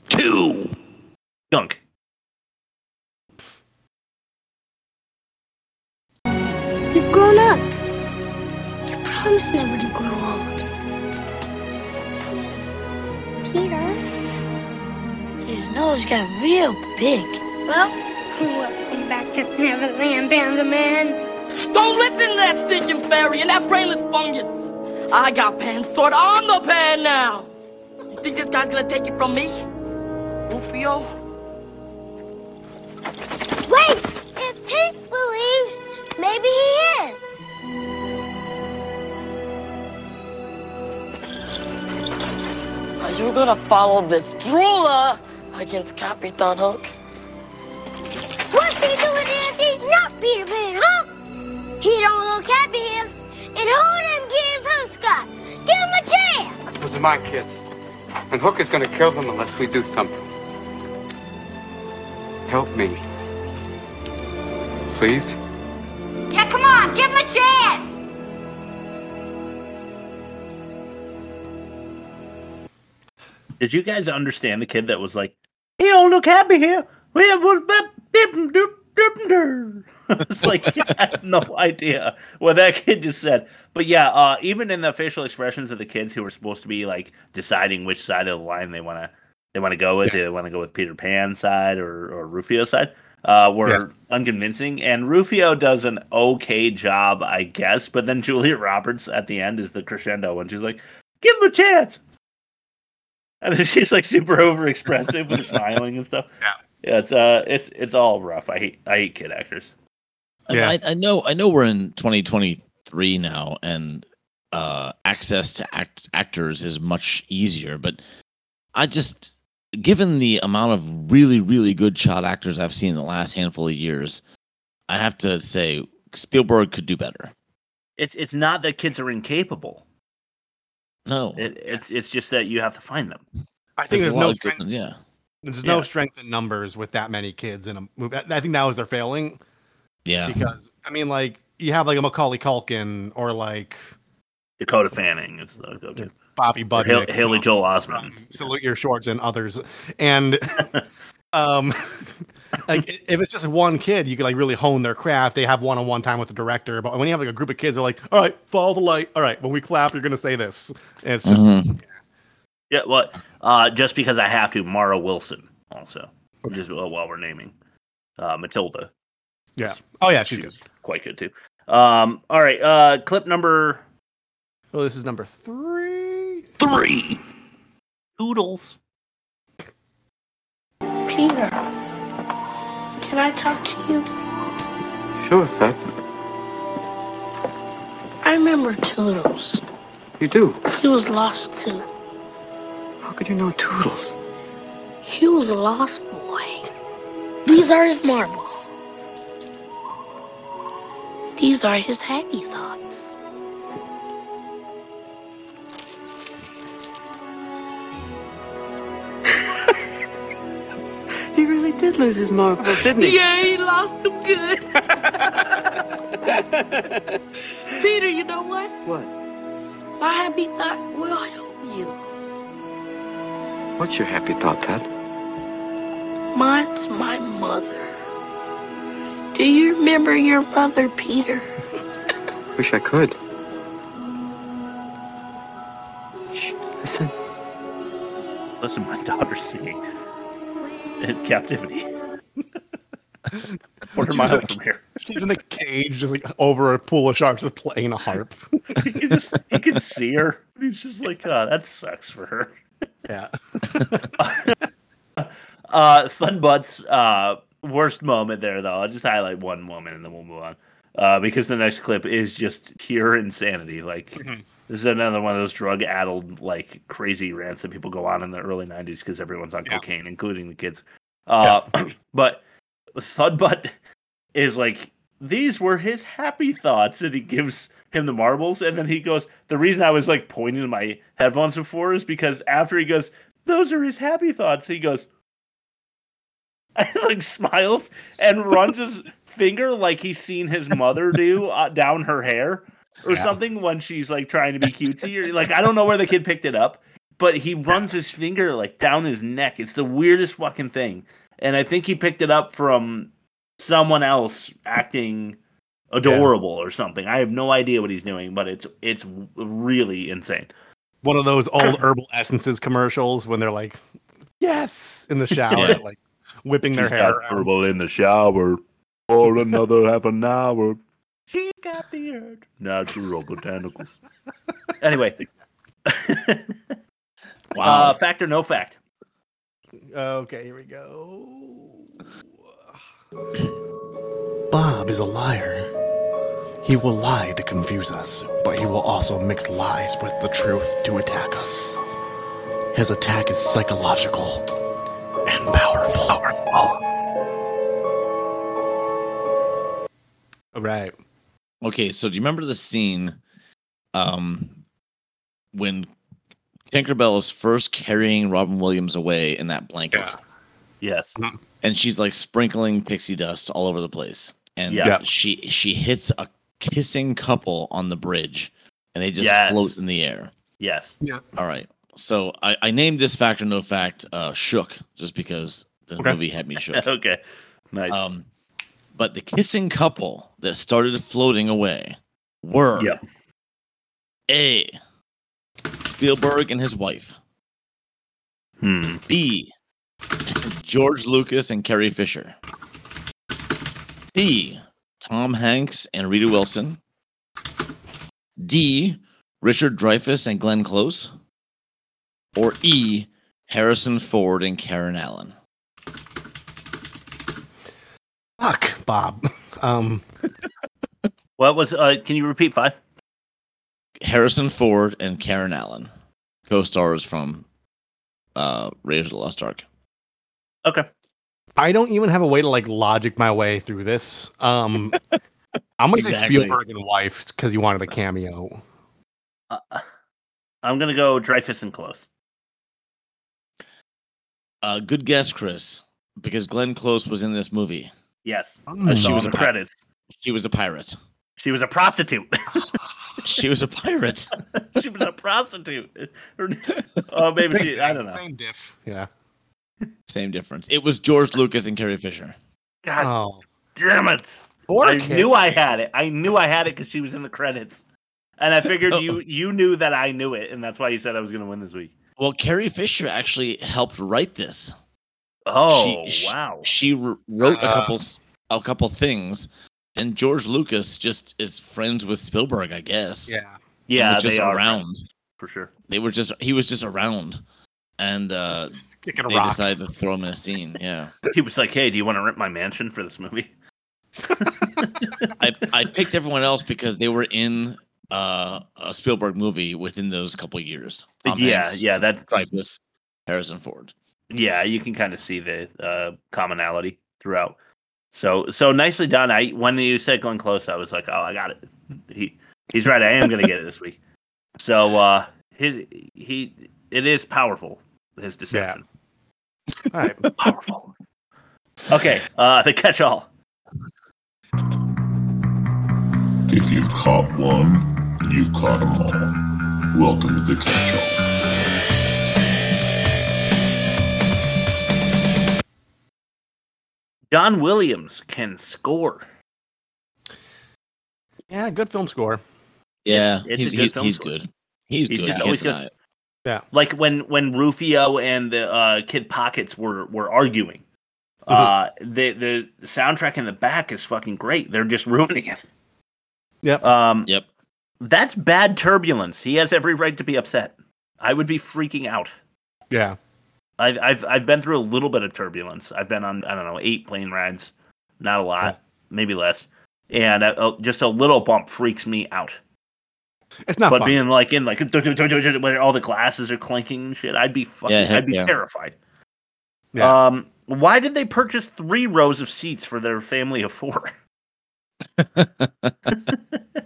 two, Gunk. You've grown up. You promised never to grow old. Peter? His nose got real big. Well, welcome back to Neverland, Panda Man. Don't listen to that stinking fairy and that brainless fungus. I got Pan's sword. I'm the Pan now. You think this guy's gonna take it from me? Rufio? Wait! If Tink believes, maybe he you gonna follow this drooler against Capitan Hook? What's he doing if he's not Peter Pan, huh? He don't look happy here. And who them kids who Scott? Give him a chance! Those are my kids. And Hook is gonna kill them unless we do something. Help me. Please? Yeah, come on, give him a chance. Did you guys understand the kid that was like, "He don't look happy here"? Have. It's like I had no idea what that kid just said. But yeah, uh, even in the facial expressions of the kids who were supposed to be like deciding which side of the line they want to they want to go with, they want to go with Peter Pan side or or Rufio side, uh, were unconvincing. And Rufio does an okay job, I guess. But then Julia Roberts at the end is the crescendo when she's like, "Give him a chance." And then she's like super over expressive with smiling and stuff. Yeah. Yeah, it's uh it's it's all rough. I hate I hate kid actors. And I, I know I know we're in 2023 now and uh access to act actors is much easier but I just given the amount of really really good child actors I've seen in the last handful of years I have to say Spielberg could do better. It's it's not that kids are incapable. No. It, it's it's just that you have to find them. I think there's, a lot no strength. ones, yeah. There's no strength in numbers with that many kids in a movie. I I think that was their failing. Yeah. Because I mean, like you have like a Macaulay Culkin or like Dakota Fanning is the go-to. Bobby Or Budnick, Haley Joel Osment. from Salute Your Shorts and others, and um, like if it's just one kid, you can like really hone their craft. They have one-on-one time with the director, but when you have like a group of kids, they're like, "All right, follow the light. All right, when we clap, you're gonna say this." And it's just Mhm. Yeah, what? Uh, just because I have to, Mara Wilson also. Just uh, while we're naming, uh, Matilda. yeah. Oh yeah, she's She good. quite good too. Um, all right, uh, clip number Oh, this is number three. three. Toodles. Peter, can I talk to you? Sure, Seth. I remember Toodles. You do. He was lost too. How could you know Toodles? He was a lost boy. These are his marbles. These are his happy thoughts. Did lose his marbles, didn't he? Yeah, he lost them good. Peter, you know what? What? My happy thought will help you. What's your happy thought, Ted? Mine's my mother. Do you remember your mother, Peter? Wish I could. Shh, listen. Listen, my daughter's singing in captivity. quarter She's mile in- from here. She's in a cage, just like over a pool of sharks, just playing a harp. you just you can see her. He's just like, oh, that sucks for her. Yeah. Uh, Thudbutt's uh worst moment there, though. I'll just highlight one moment and then we'll move on. Uh, because the next clip is just pure insanity. Like this is another one of those drug-addled, like crazy rants that people go on in the early '90s because everyone's on cocaine, including the kids. Uh, but Thudbutt is like, these were his happy thoughts, and he gives him the marbles, and then he goes, the reason I was like pointing to my headphones before is because after he goes, those are his happy thoughts, he goes, and like smiles and runs his finger like he's seen his mother do uh, down her hair or Yeah. something when she's like trying to be cutesy or like I don't know where the kid picked it up, but he runs his finger like down his neck. It's the weirdest fucking thing. And I think he picked it up from someone else acting adorable or something. I have no idea what he's doing, but it's it's really insane. One of those old herbal essences commercials when they're like, yes, in the shower, Yeah. like whipping their hair got herbal in the shower for another half an hour. She's got the urge. Natural botanicals. anyway. Wow. Uh, fact or no fact? Okay, here we go. Bob is a liar. He will lie to confuse us, but he will also mix lies with the truth to attack us. His attack is psychological and powerful. Right. Okay, so do you remember the scene um when Tinkerbell is first carrying Robin Williams away in that blanket? Yes. And she's like sprinkling pixie dust all over the place. And Yeah. Yeah. she she hits a kissing couple on the bridge and they just Yes. float in the air. Yes. Yeah. All right. So I, I named this fact or no fact uh shook just because the Okay. movie had me shook. okay. Nice. Um, but the kissing couple that started floating away were Yeah. A. Spielberg and his wife. Hmm. B. George Lucas and Carrie Fisher. C. Tom Hanks and Rita Wilson. D. Richard Dreyfuss and Glenn Close. Or E. Harrison Ford and Karen Allen. Fuck, Bob. Um, What was uh can you repeat five? Harrison Ford and Karen Allen, co-stars from uh, Raiders of the Lost Ark. Okay. I don't even have a way to like logic my way through this. Um, I'm gonna Exactly. say Spielberg and wife because you wanted a cameo. Uh, I'm gonna go Dreyfuss and close. Uh, good guess, Chris, because Glenn Close was in this movie. Yes. Mm. She was a the pi- credits. She was a pirate. She was a prostitute. She was a pirate. she was a prostitute. oh, maybe she. I don't know. Same diff. Yeah. Same difference. It was George Lucas and Carrie Fisher. God Oh. damn it! Or I Carrie. knew I had it. I knew I had it because she was in the credits, and I figured Oh. you you knew that I knew it, and that's why you said I was gonna win this week. Well, Carrie Fisher actually helped write this. Oh she, wow! She wr- wrote a Uh. couple s- a couple things, and George Lucas just is friends with Spielberg, I guess. Yeah. yeah, just they are around. friends, for sure. They were just he was just around, and uh, Kicking they rocks. decided to throw him in a scene. Yeah. He was like, "Hey, do you want to rent my mansion for this movie?" I, I picked everyone else because they were in uh, a Spielberg movie within those couple years. Tom yeah, Hanks, yeah, that's Dreyfuss, Harrison Ford. Yeah. You can kind of see the uh, commonality throughout. So so nicely done. I when you said Glenn Close, I was like, "Oh, I got it." He he's right. I am gonna get it this week. So uh, his he it is powerful. His deception. All right. Powerful. Okay, uh, the catch-all. If you've caught one, you've caught them all. Welcome to the catch-all. John Williams can score. Yeah, good film score. Yeah, It's- it's a he's good he- film he's story. good. He's, He's good. just I always good. it. Yeah. Like when when Rufio and the uh, Kid Pockets were were arguing, Uh, the the soundtrack in the back is fucking great. They're just ruining it. Yep. Um, yep. That's bad turbulence. He has every right to be upset. I would be freaking out. Yeah. I've I've I've been through a little bit of turbulence. I've been on I don't know eight plane rides, not a lot, maybe less, and uh, uh, just a little bump freaks me out. It's not but fun. being like in like when all the glasses are clinking and shit, I'd be fucking, Yeah, I'd be yeah. terrified. Yeah. Um, why did they purchase three rows of seats for their family of four?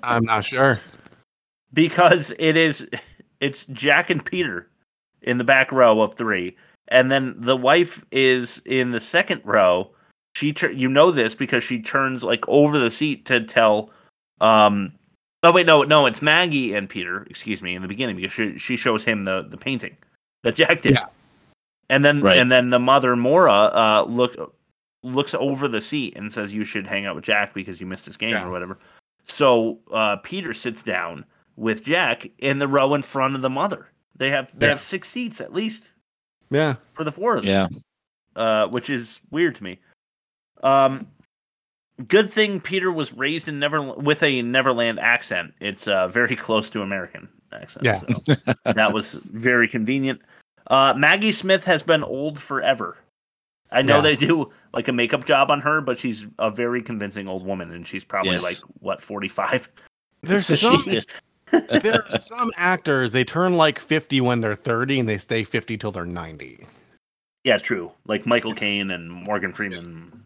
I'm not sure. because it is it's Jack and Peter in the back row of three, and then the wife is in the second row. She tur- you know this because she turns like over the seat to tell. Um, oh wait, no, no, it's Maggie and Peter. Excuse me, in the beginning because she she shows him the the painting that Jack did. Yeah. And then Right. and then the mother Moira uh look looks over the seat and says you should hang out with Jack because you missed his game Yeah. or whatever. So uh, Peter sits down with Jack in the row in front of the mother. They have they Yeah. have six seats at least Yeah. for the four of them, Yeah. uh, which is weird to me. Um, good thing Peter was raised in Never with a Neverland accent. It's uh, very close to American accent. Yeah. So that was very convenient. Uh, Maggie Smith has been old forever. I know Yeah. they do like a makeup job on her, but she's a very convincing old woman, and she's probably Yes. like what forty five. There's some Yes. there are some actors they turn like 50 when they're 30 and they stay 50 till they're 90. Yeah, true. Like Michael Caine and Morgan Freeman,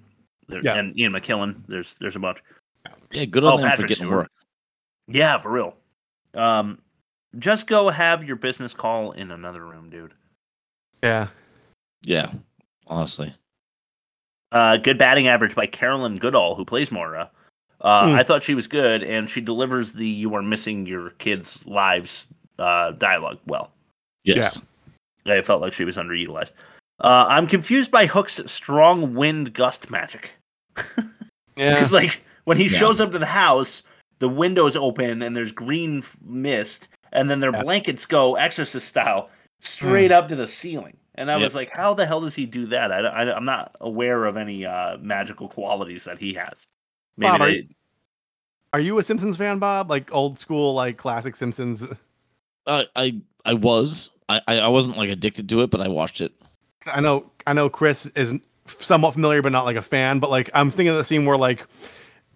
Yeah. and Ian McKellen. There's there's a bunch. Yeah, good Oh, on them for getting Stewart. work. Yeah, for real. Um, just go have your business call in another room, dude. Yeah. Yeah, honestly. Uh, good batting average by Caroline Goodall, who plays Moira. Uh, Hmm. I thought she was good, and she delivers the "you are missing your kids' lives" uh, dialogue well. Yes. I felt like she was underutilized. Uh, I'm confused by Hook's strong wind gust magic. Yeah. Because like when he Yeah. shows up to the house, the windows open and there's green f- mist, and then their Yeah. blankets go exorcist style straight up to the ceiling. And I Yep. was like, how the hell does he do that? I, am not aware of any uh, magical qualities that he has. Maybe Bob, are you- Are you a Simpsons fan, Bob? Like old school, like classic Simpsons? I I I was. I I wasn't like addicted to it, but I watched it. I know, I know, Chris is somewhat familiar, but not like a fan. But like, I'm thinking of the scene where like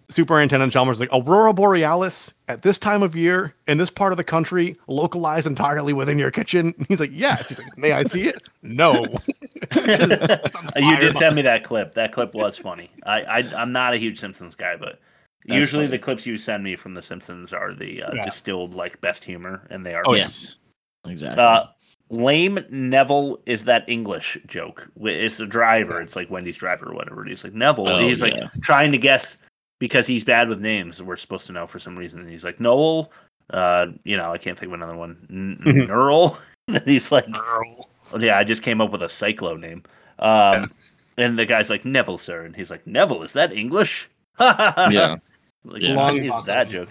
Superintendent Chalmers is like Aurora Borealis at this time of year in this part of the country, localized entirely within your kitchen. And he's like, yes. He's like, may I see it? No. It's on you did send me that clip. That clip was funny. I, I I'm not a huge Simpsons guy, but That's usually funny. the clips you send me from the Simpsons are the uh, Yeah. distilled like best humor, and they are. Oh, yeah. yes. Exactly. Uh, lame Neville is that English joke. It's a driver. It's like Wendy's driver or whatever. it is. like Neville. Oh, he's yeah. like trying to guess because he's bad with names. We're supposed to know for some reason. And he's like Noel. Uh, you know, I can't think of another one. N- Mhm. Neural. and he's like, yeah, I just came up with a cyclo name. Um, and the guy's like Neville, sir, and he's like Neville. Is that English? yeah. Like, Yeah. what Long is that joke?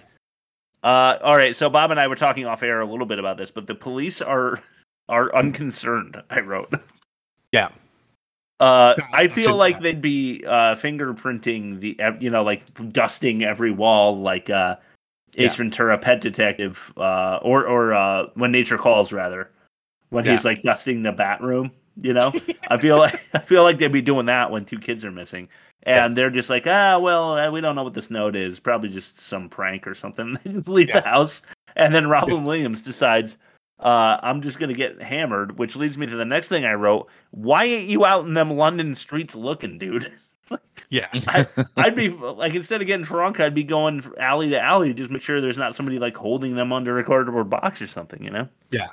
Uh, all right, so Bob and I were talking off air a little bit about this, but the police are are unconcerned. I wrote. Yeah. Uh, Yeah, I feel should- like they'd be uh, fingerprinting the, you know, like dusting every wall, like uh, Ace Yeah. Ventura, Pet Detective, uh, or or uh, When Nature Calls, rather, when he's like dusting the bat room. You know, I feel like I feel like they'd be doing that when two kids are missing, and they're just like, ah, well, uh, we don't know what this note is. Probably just some prank or something. They just leave the house, and then Robin Williams decides. Uh, I'm just gonna get hammered, which leads me to the next thing I wrote. Why ain't you out in them London streets looking, dude? Yeah. I, I'd be like, instead of getting drunk, I'd be going alley to alley just make sure there's not somebody like holding them under a cardboard box or something, you know? Yeah.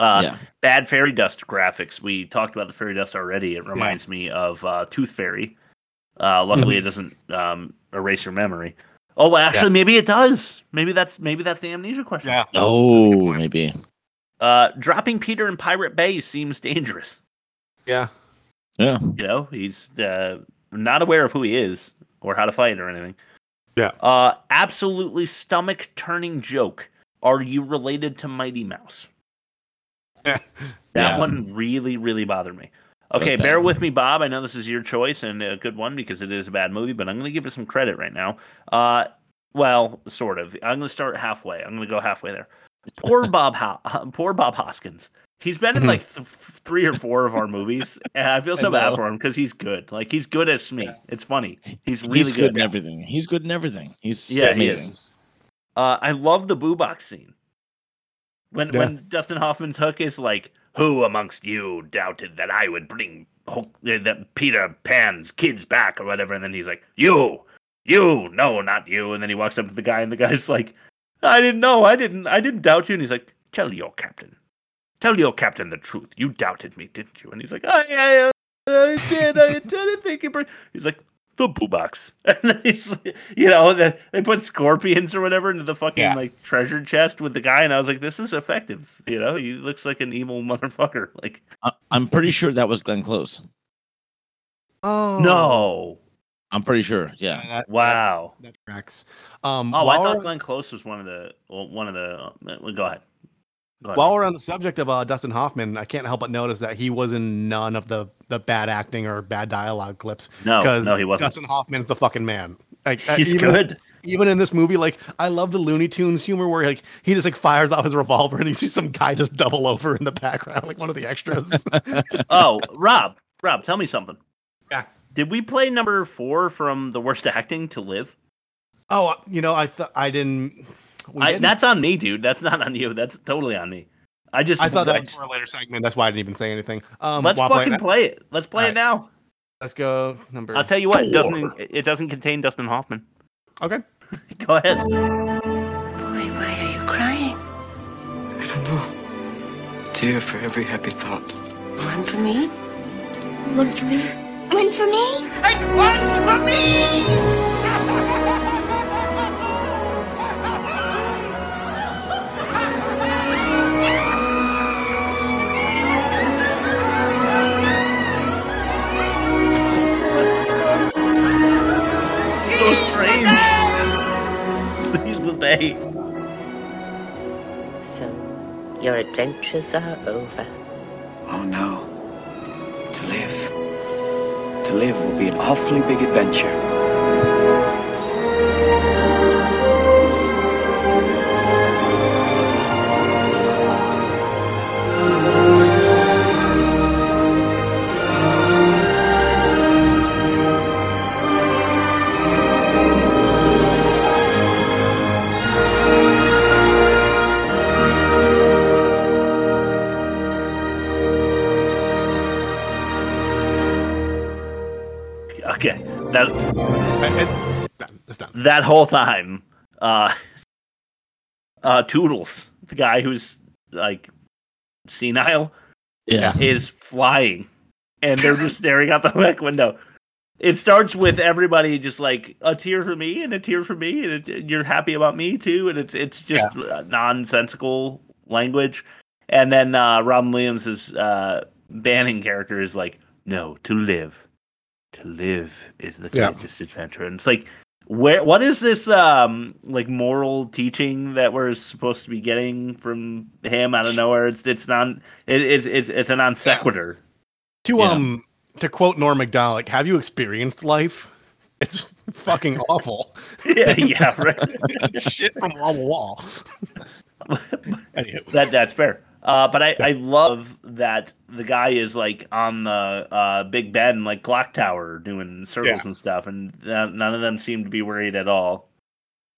Uh, yeah. Bad fairy dust graphics. We talked about the fairy dust already. It reminds me of uh, Tooth Fairy. Uh, luckily, it doesn't um, erase your memory. Oh, well, actually, maybe it does. Maybe that's maybe that's the amnesia question. Yeah. Oh, maybe. Uh, dropping Peter in Pirate Bay seems dangerous. Yeah. Yeah. You know, he's uh, not aware of who he is or how to fight or anything. Yeah. Uh, absolutely stomach turning joke. Are you related to Mighty Mouse? Yeah. That Yeah. one really, really bothered me. Okay, bear with me, Bob. I know this is your choice and a good one because it is a bad movie, but I'm going to give it some credit right now. Uh, well, sort of. I'm going to start halfway. I'm going to go halfway there. Poor Bob. Ho- poor Bob Hoskins. He's been in like th- three or four of our movies, and I feel so I bad for him because he's good. Like he's good as me. It's funny. He's really he's good, good. in everything. He's good in everything. He's Yeah, he amazing. is. Uh, I love the boo box scene. When Yeah. when Dustin Hoffman's hook is like, "Who amongst you doubted that I would bring Hulk, uh, that Peter Pan's kids back or whatever?" And then he's like, "You, you, no, not you." And then he walks up to the guy, and the guy's like, "I didn't know. I didn't. I didn't doubt you." And he's like, "Tell your captain. Tell your captain the truth. You doubted me, didn't you?" And he's like, "I, I, I did. I didn't think you." bring-" He's like, "The boo box." And then he's, you know, the, they put scorpions or whatever into the fucking Yeah. like treasure chest with the guy, and I was like, "This is effective." You know, he looks like an evil motherfucker. Like, I- I'm pretty sure that was Glenn Close. Oh no, I'm pretty sure. Yeah. that- wow. that tracks. Um, Oh, I thought Glenn Close was one of the well, one of the. Uh, go ahead. Ahead. While we're on the subject of uh, Dustin Hoffman, I can't help but notice that he was in none of the the bad acting or bad dialogue clips. No, because no, he wasn't. Dustin Hoffman's the fucking man. Like uh, He's even, good. Even in this movie, like I love the Looney Tunes humor where like he just like fires off his revolver and he sees some guy just double over in the background, like one of the extras. oh, Rob, Rob, tell me something. Yeah. Did we play number four from the worst acting to live? oh, you know, I thought I didn't. We I, that's on me, dude. That's not on you. That's totally on me. I just I thought that I was just- for a later segment. That's why I didn't even say anything. Um, let's fucking playing play it. Let's play it now. Let's go number. I'll tell you what. It doesn't it doesn't contain Dustin Hoffman. Okay. Go ahead. Boy, why are you crying? I don't know. Tear for every happy thought. One for me? One for me? One for me? And one for me! Please day. So, your adventures are over. Oh no. To live. To live will be an awfully big adventure. That done. It's done. that whole time, uh, uh, Toodles, the guy who's like senile, Yeah. is flying, and they're just staring out the back window. It starts with everybody just like a tear for me and a tear for me, and it, you're happy about me too, and it's it's just uh, nonsensical language. And then uh, Robin Williams' uh, Banning character is like, "No, to live, to live is the Yeah. greatest adventure." And it's like, where what is this um like moral teaching that we're supposed to be getting from him out of nowhere? It's it's non it, it's it's it's a non sequitur. To Yeah. um to quote Norm Macdonald, like, have you experienced life? It's fucking awful. yeah, yeah, right. Shit from wall to wall. That that's fair. Uh, but I, I love that the guy is like on the uh, Big Ben like clock tower doing circles Yeah. and stuff, and uh, none of them seem to be worried at all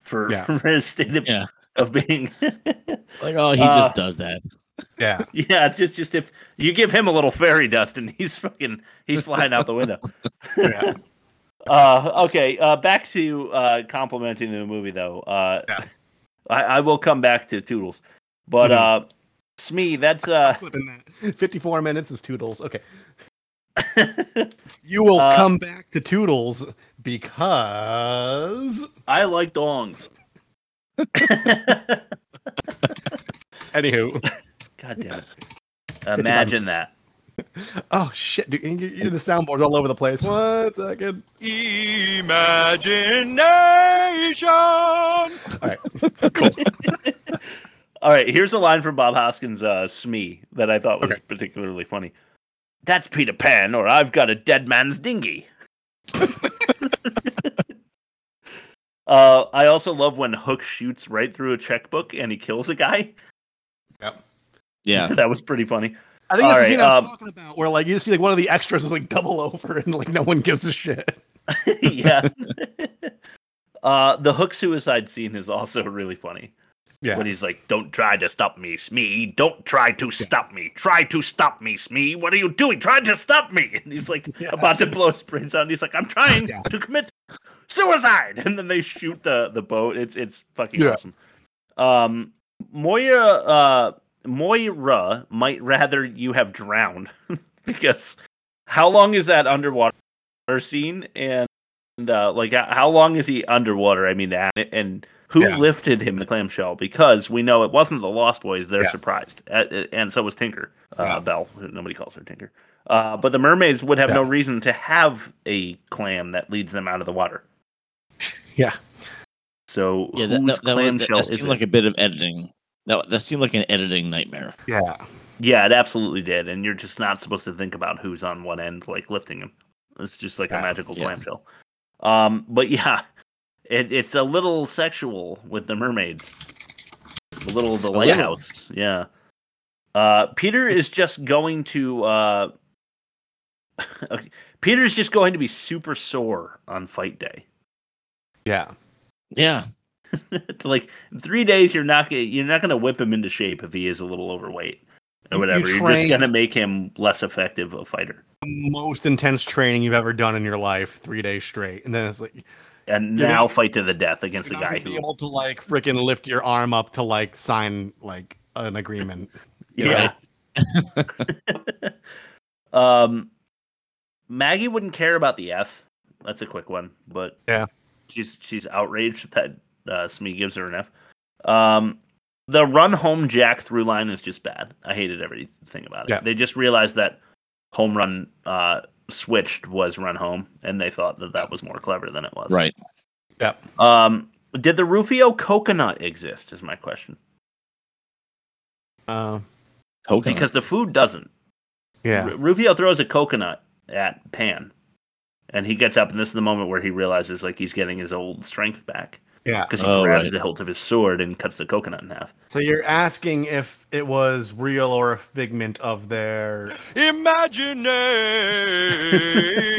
for, Yeah. for his state of, Yeah. of being. Like, oh, he Uh, just does that. Yeah. Yeah, it's just, just if you give him a little fairy dust and he's fucking he's flying out the window. Yeah. Uh, okay, uh, back to uh, complimenting the movie though. Uh, I, I will come back to Toodles, but Mhm. uh, Smee, that's uh, that. 54 minutes is Toodles. Okay. you will Uh, come back to Toodles because I like dongs. anywho. God damn it! Imagine that. Oh shit, dude, you- you- the soundboard's all over the place. One second. Imagination. All right. Cool. All right, here's a line from Bob Hoskins' uh, Smee that I thought was particularly funny. That's Peter Pan, or I've got a dead man's dinghy. uh, I also love when Hook shoots right through a checkbook and he kills a guy. Yep. Yeah. that was pretty funny. I think All that's the right, scene I was um, talking about, where like you just see like one of the extras is like double over and like no one gives a shit. yeah. uh, the Hook suicide scene is also really funny. Yeah. When he's like, "Don't try to stop me, Smee. Don't try to stop me. Try to stop me, Smee. What are you doing? Try to stop me!" And he's like about to blow his brains out. And he's like, "I'm trying to commit suicide." And then they shoot the the boat. It's it's fucking Yeah. awesome. Um, Moira uh, Moira might rather you have drowned because how long is that underwater scene and uh, like how- how long is he underwater? I mean, and, and who Yeah. lifted him in the clamshell? Because we know it wasn't the Lost Boys. They're Yeah. surprised, and so was Tinker uh, Bell. Nobody calls her Tinker. Uh, but the mermaids would have no reason to have a clam that leads them out of the water. Yeah. So Yeah, that, whose that, that, was- that, clamshell that is seemed it? like a bit of editing. That, that seemed like an editing nightmare. Yeah. Yeah, it absolutely did. And you're just not supposed to think about who's on one end, like lifting him. It's just like a magical yeah. clamshell. Um, but yeah, it, it's a little sexual with the mermaids. A little the A little. lighthouse. Yeah. Uh, Peter is just going to. Uh, okay, Peter's just going to be super sore on fight day. Yeah. Yeah. it's like three days you're not gonna, you're not going to whip him into shape if he is a little overweight or You- you whatever. You're just going to make him less effective a fighter. Most intense training you've ever done in your life, three days straight, and then it's like And You're now gonna- fight to the death against not guy who able to like freaking lift your arm up to like sign like an agreement. Yeah. um, Maggie wouldn't care about the F. That's a quick one, but Yeah. she's she's outraged that uh, Smee gives her an F. Um, the run home Jack through line is just bad. I hated everything about it. Yeah. They just realized that home run uh, switched was run home, and they thought that that was more clever than it was. Right. Yep. Um, did the Rufio coconut exist? Is my question. Uh, Coconut. Because the food doesn't. yeah. Ru- Rufio throws a coconut at Pan, and he gets up, and this is the moment where he realizes like he's getting his old strength back Yeah. because he Oh, grabs right. the hilt of his sword and cuts the coconut in half. So you're asking if it was real or a figment of their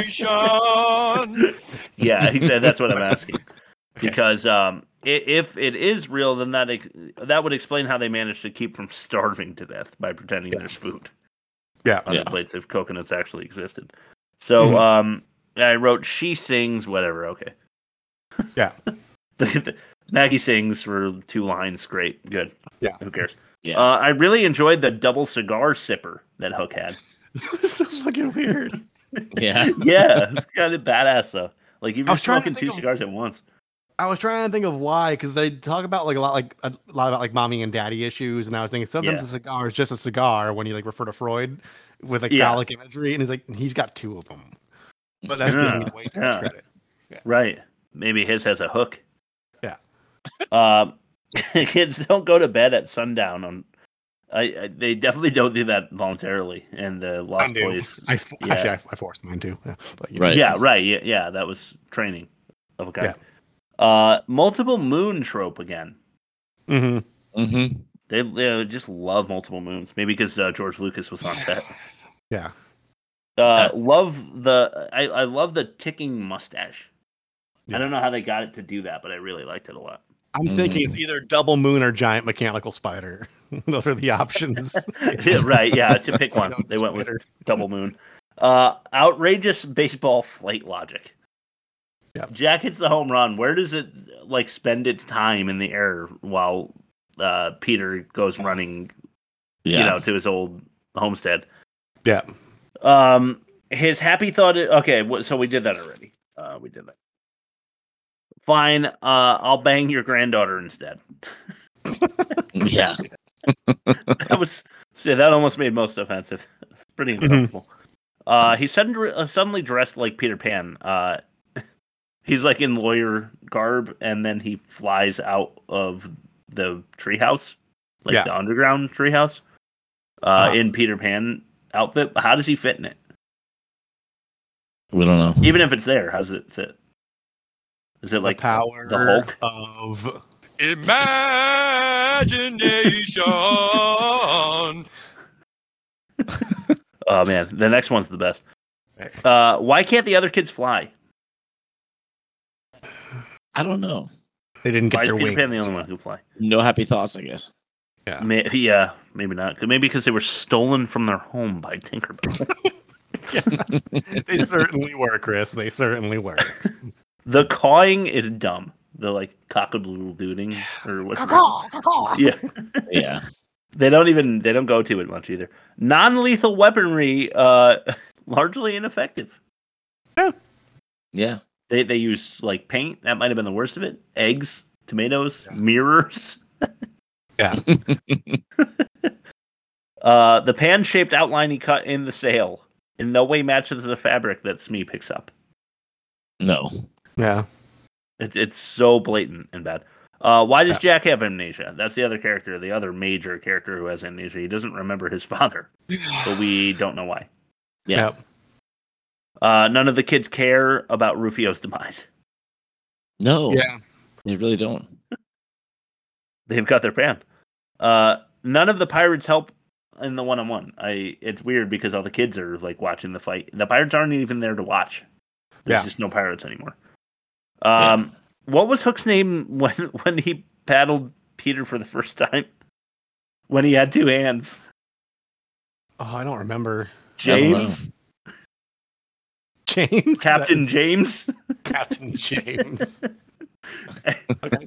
Imagination. Yeah, he said that's what I'm asking. Because um, if it is real, then that ex- that would explain how they managed to keep from starving to death by pretending there's food Yeah. on Yeah. the plates if coconuts actually existed. So Mhm. um, I wrote she sings whatever. Okay. Yeah. Maggie sings for two lines. Great. Good. Yeah. Who cares? Yeah. Uh, I really enjoyed the double cigar sipper that Hook had. It was so fucking weird. yeah. Yeah, it's kind of badass though. Like you're I was just smoking two of- cigars at once. I was trying to think of why, because they talk about like a lot, like a lot about like mommy and daddy issues, and I was thinking sometimes Yeah. a cigar is just a cigar when you like refer to Freud with like Yeah. phallic imagery, and he's like he's got two of them, but that's giving Yeah, me way too much yeah. credit. Right. Maybe his has a hook. Yeah. Um, kids don't go to bed at sundown. On, I, I they definitely don't do that voluntarily. And the Lost Mine. Boys. I f- yeah. actually I, I forced mine too. Yeah, but, you know. Right. Yeah, right. Yeah, yeah, that was training of a guy. Yeah. Uh, multiple moon trope again. Mhm. Mm-hmm. They, they just love multiple moons. Maybe because uh, George Lucas was on set. Yeah. Uh, love the I, I love the ticking mustache. I don't know how they got it to do that, but I really liked it a lot. I'm thinking it's either double moon or giant mechanical spider. Those are the options. Yeah, right, yeah, to pick one. They went with double moon. Uh, outrageous baseball flight logic. Yep. Jack hits the home run. Where does it like spend its time in the air while uh, Peter goes running, Yeah. you know, to his old homestead? Yeah. Um, his happy thought. i- Okay, so we did that already. Uh, we did that. Fine. Uh, I'll bang your granddaughter instead. Yeah. that was see, that almost made most offensive. Pretty Mm-hmm. Uh, he's suddenly uh, suddenly dressed like Peter Pan. Uh, he's like in lawyer garb, and then he flies out of the treehouse, like Yeah. the underground treehouse, uh, Uh-huh. in Peter Pan outfit. How does he fit in it? We don't know. Even if it's there, how does it fit? Is it like power the Hulk? of Imagination. Oh man, the next one's the best. Uh, why can't the other kids fly? I don't know. They didn't Why get is their Peter wings. Pan the only one who can fly? No happy thoughts, I guess. Yeah. May- yeah, maybe not. Maybe because they were stolen from their home by Tinkerbell. they certainly were, Chris. They certainly were. the cawing is dumb. The like cockadoodle dooting or what? Yeah, Yeah. they don't even they don't go to it much either. Non-lethal weaponry, uh, largely ineffective. Yeah. Yeah. They they use like paint. That might have been the worst of it. Eggs, tomatoes, mirrors. Yeah. Uh, the pan-shaped outline he cut in the sail in no way matches the fabric that Smee picks up. No. Yeah. It, it's so blatant and bad. Uh, why does Jack have amnesia? That's the other character, the other major character who has amnesia. He doesn't remember his father, but we don't know why. Yeah. Yep. Uh, none of the kids care about Rufio's demise. No. Yeah. They really don't. They've got their pan. Uh, none of the pirates help in the one-on-one. I it's weird because all the kids are like watching the fight. The pirates aren't even there to watch. There's Yeah. just no pirates anymore. Um, what was Hook's name when when he paddled Peter for the first time? When he had two hands, Oh, I don't remember. James, James. Captain James. Captain James.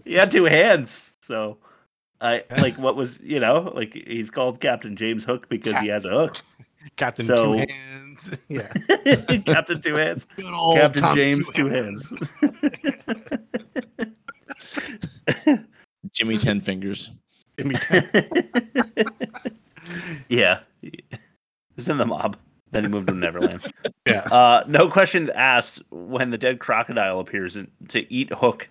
he had two hands, so I like what was you know like he's called Captain James Hook because he has a hook. Captain So- Two Hands. Yeah. Captain Two Hands. Good old Captain Tom James Two Two Hands. Jimmy Ten Fingers. Jimmy ten. yeah, he's in the mob. Then he moved to Neverland. Yeah. Uh, no questions asked when the dead crocodile appears in, to eat Hook.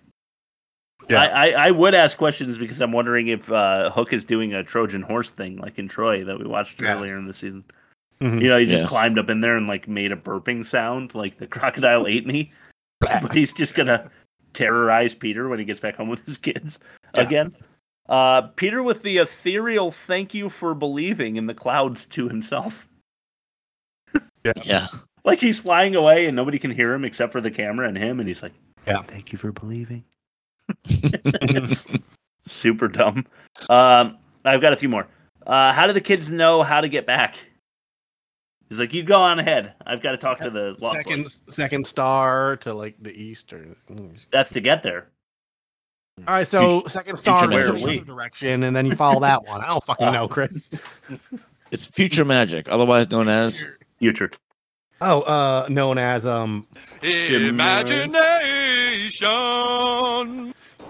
Yeah. I, I, I would ask questions because I'm wondering if uh, Hook is doing a Trojan horse thing like in Troy that we watched Yeah. earlier in the season. Mhm. You know, he just Yes. climbed up in there and like made a burping sound, like the crocodile ate me. But he's just gonna terrorize Peter when he gets back home with his kids Yeah. again. Uh, Peter with the ethereal "Thank you for believing" in the clouds to himself, Yeah. like he's flying away and nobody can hear him except for the camera and him, and he's like, Yeah. "Thank you for believing." Super dumb. Um, I've got a few more. Uh, how do the kids know how to get back? He's like, "You go on ahead. I've got to talk to the law second clerk." second star to like the east or That's to get there. all right so second star Future the other direction and then you follow that one i don't fucking know chris It's future magic, otherwise known as Future. oh uh known as um Imagination.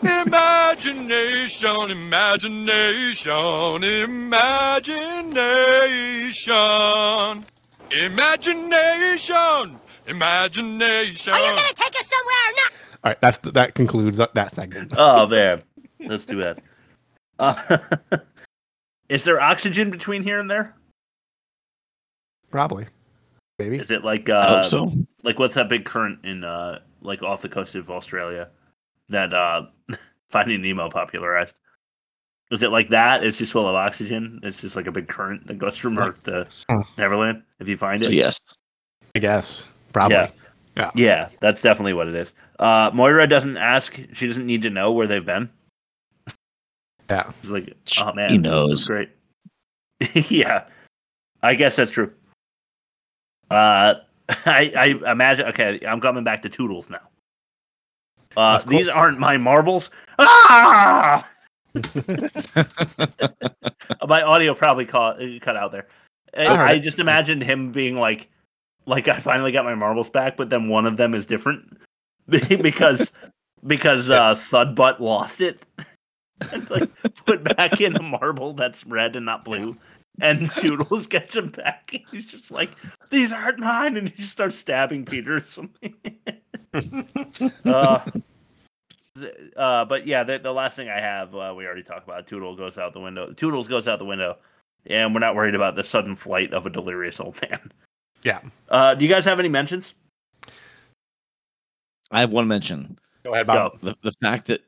Imagination, imagination, imagination. Imagination, imagination. Are you gonna take us somewhere or not? all right that's that concludes that, that segment Oh man, let's do that. Uh, is there oxygen between here and there? probably maybe Is it like I uh, hope so. like what's that big current in uh, like off the coast of Australia that uh, Finding Nemo popularized? Is it like that? It's just full of oxygen. It's just like a big current that goes from Earth to Neverland. If you find it, So yes. i guess probably Yeah. Yeah. Yeah, that's definitely what it is. Uh, Moira doesn't ask. She doesn't need to know where they've been. yeah She's like, oh man, He man, knows. great. yeah, I guess that's true. Uh, I I imagine. Okay, I'm coming back to Tootles now. Uh, these aren't my marbles. Ah! my audio probably caught, cut out there. I, I heard I it. just imagined him being like, like I finally got my marbles back, but then one of them is different because because uh, Thudbutt lost it and like put back in a marble that's red and not blue. And Tootles gets him back. And he's just like, "These aren't mine," and he just starts stabbing Peter or something. uh, uh, but yeah, the, the last thing I have, uh, we already talked about. Tootle goes out the window. Tootles goes out the window. and we're not worried about the sudden flight of a delirious old man. Yeah. Uh, do you guys have any mentions? I have one mention. Go ahead, Bob. The, the fact that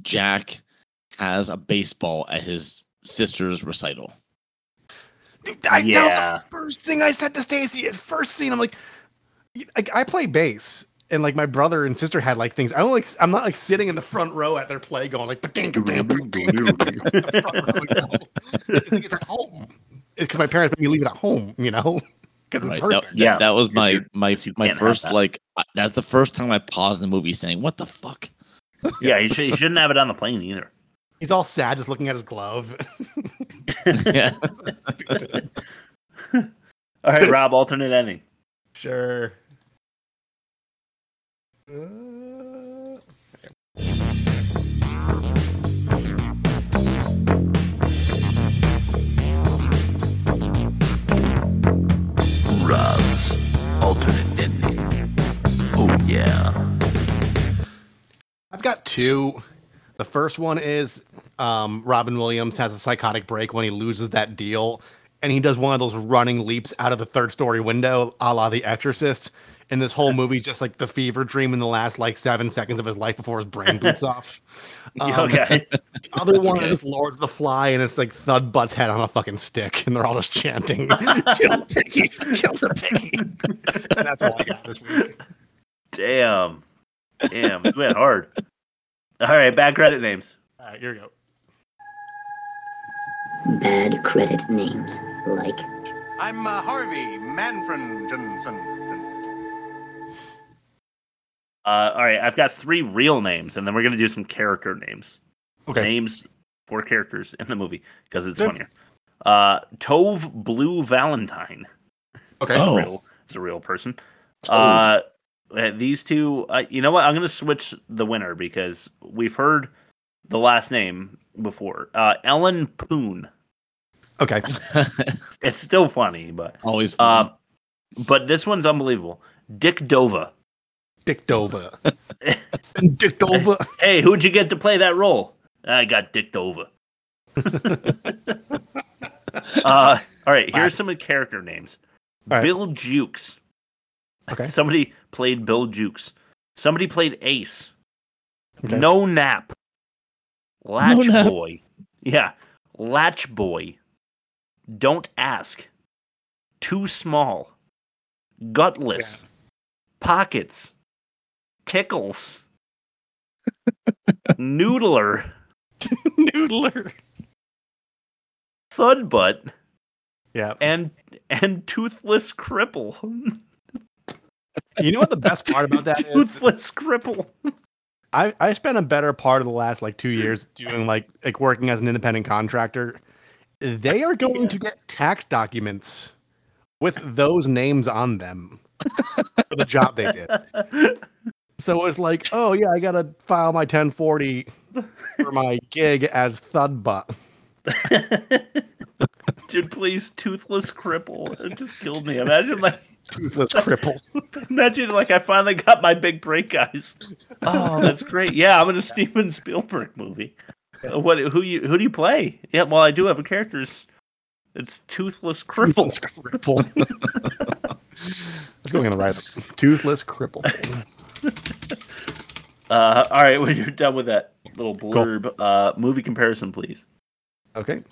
Jack has a baseball at his sister's recital. I, Yeah. That was the first thing I said to Stacy at first scene. I'm like, I, I play bass, and like my brother and sister had like things. I don't like. I'm not like sitting in the front row at their play going like, it's like it's at home because my parents made me leave it at home. You know, because it's Right, hard. that, that- that was my my my first that. like. That's the first time I paused the movie saying, "What the fuck." Yeah, you, should, you shouldn't have it on the plane either. He's all sad, just looking at his glove. yeah. All right, Rob, alternate ending. Sure. Rob's alternate ending. Oh yeah. I've got two. The first one is um, Robin Williams has a psychotic break when he loses that deal, and he does one of those running leaps out of the third story window, a la The Exorcist. And this whole movie just like the fever dream in the last like seven seconds of his life before his brain boots off. Um, okay. The other one Okay. is just Lord of the Fly, and it's like Thud Butt's head on a fucking stick, and they're all just chanting, "Kill the piggy, kill the piggy." and that's all I got this week. Damn. Damn, it went hard. All right, bad credit names. All right, here we go. Bad credit names like I'm uh, Harvey Manfred Johnson. Uh, all right, I've got three real names, and then we're gonna do some character names. Okay. Names for characters in the movie because it's Good. funnier. Uh, Tove Blue Valentine. Okay. It's a Oh. real, it's a real person. Uh, uh, these two, uh, you know what? I'm gonna switch the winner because we've heard the last name before. Uh, Ellen Poon. Okay. It's still funny, but Always. uh, but this one's unbelievable. Dick Dova. Dick over. Dick Dova. Hey, who'd you get to play that role? I got Dick over. uh, all right, here's some of the character names. Right. Bill Jukes. Okay. Somebody played Bill Jukes. Somebody played Ace. Okay. No nap. Latch Nap. boy. Yeah. Latch boy. Don't ask. Too small. Gutless. Pockets. Tickles. Noodler. Noodler. Thud butt. Yeah. And and toothless cripple. You know what the best part about that toothless cripple. I I spent a better part of the last like two years doing like like working as an independent contractor. They are going to get tax documents with those names on them for the job they did. So it's like, oh yeah, I gotta file my 1040 for my gig as Thudbutt. Dude, please, toothless cripple. It just killed me. Imagine like Toothless cripple. imagine like I finally got my big break, guys. Oh, that's great. Yeah, I'm in a Steven Spielberg movie. What who you who do you play? Yeah, well I do have a character. It's, toothless cripple. cripple. That's going on the right. Toothless cripple. Uh, all right, when you're done with that little blurb, uh, movie comparison, please. Okay.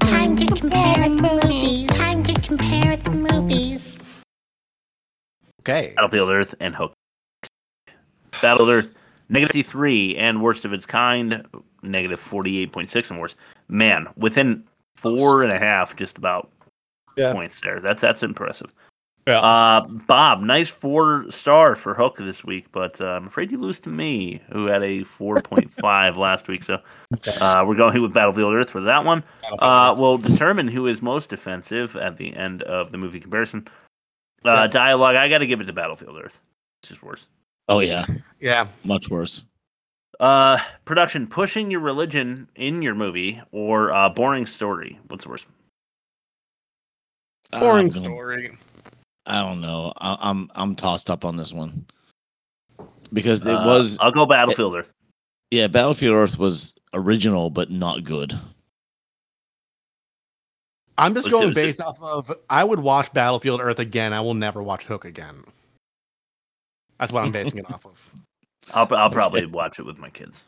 Time to compare the movies. Time to compare the movies. Okay. Battlefield Earth and Hook. Battlefield Earth, negative 3 and worst of its kind, negative 48.6 and worse. Man, within four and a half, just about Yeah. points there. That's that's impressive. Yeah. Uh, Bob, nice four star for Hook this week, but uh, I'm afraid you lose to me, who had a 4.5 last week. So uh, we're going with Battlefield Earth for that one. Uh, we'll determine who is most offensive at the end of the movie comparison. Uh, Yeah. Dialogue, I got to give it to Battlefield Earth. It's just worse. Oh yeah, Yeah. much worse. Uh, production, pushing your religion in your movie or uh, boring story. What's worse? Boring I'm story. I don't know. I, I'm I'm tossed up on this one because it Uh, was I'll go Battlefield Earth. Yeah, Battlefield Earth was original but not good. I'm just going based off of I would watch Battlefield Earth again. I will never watch Hook again. That's what I'm basing it off of. I'll I'll probably watch it with my kids.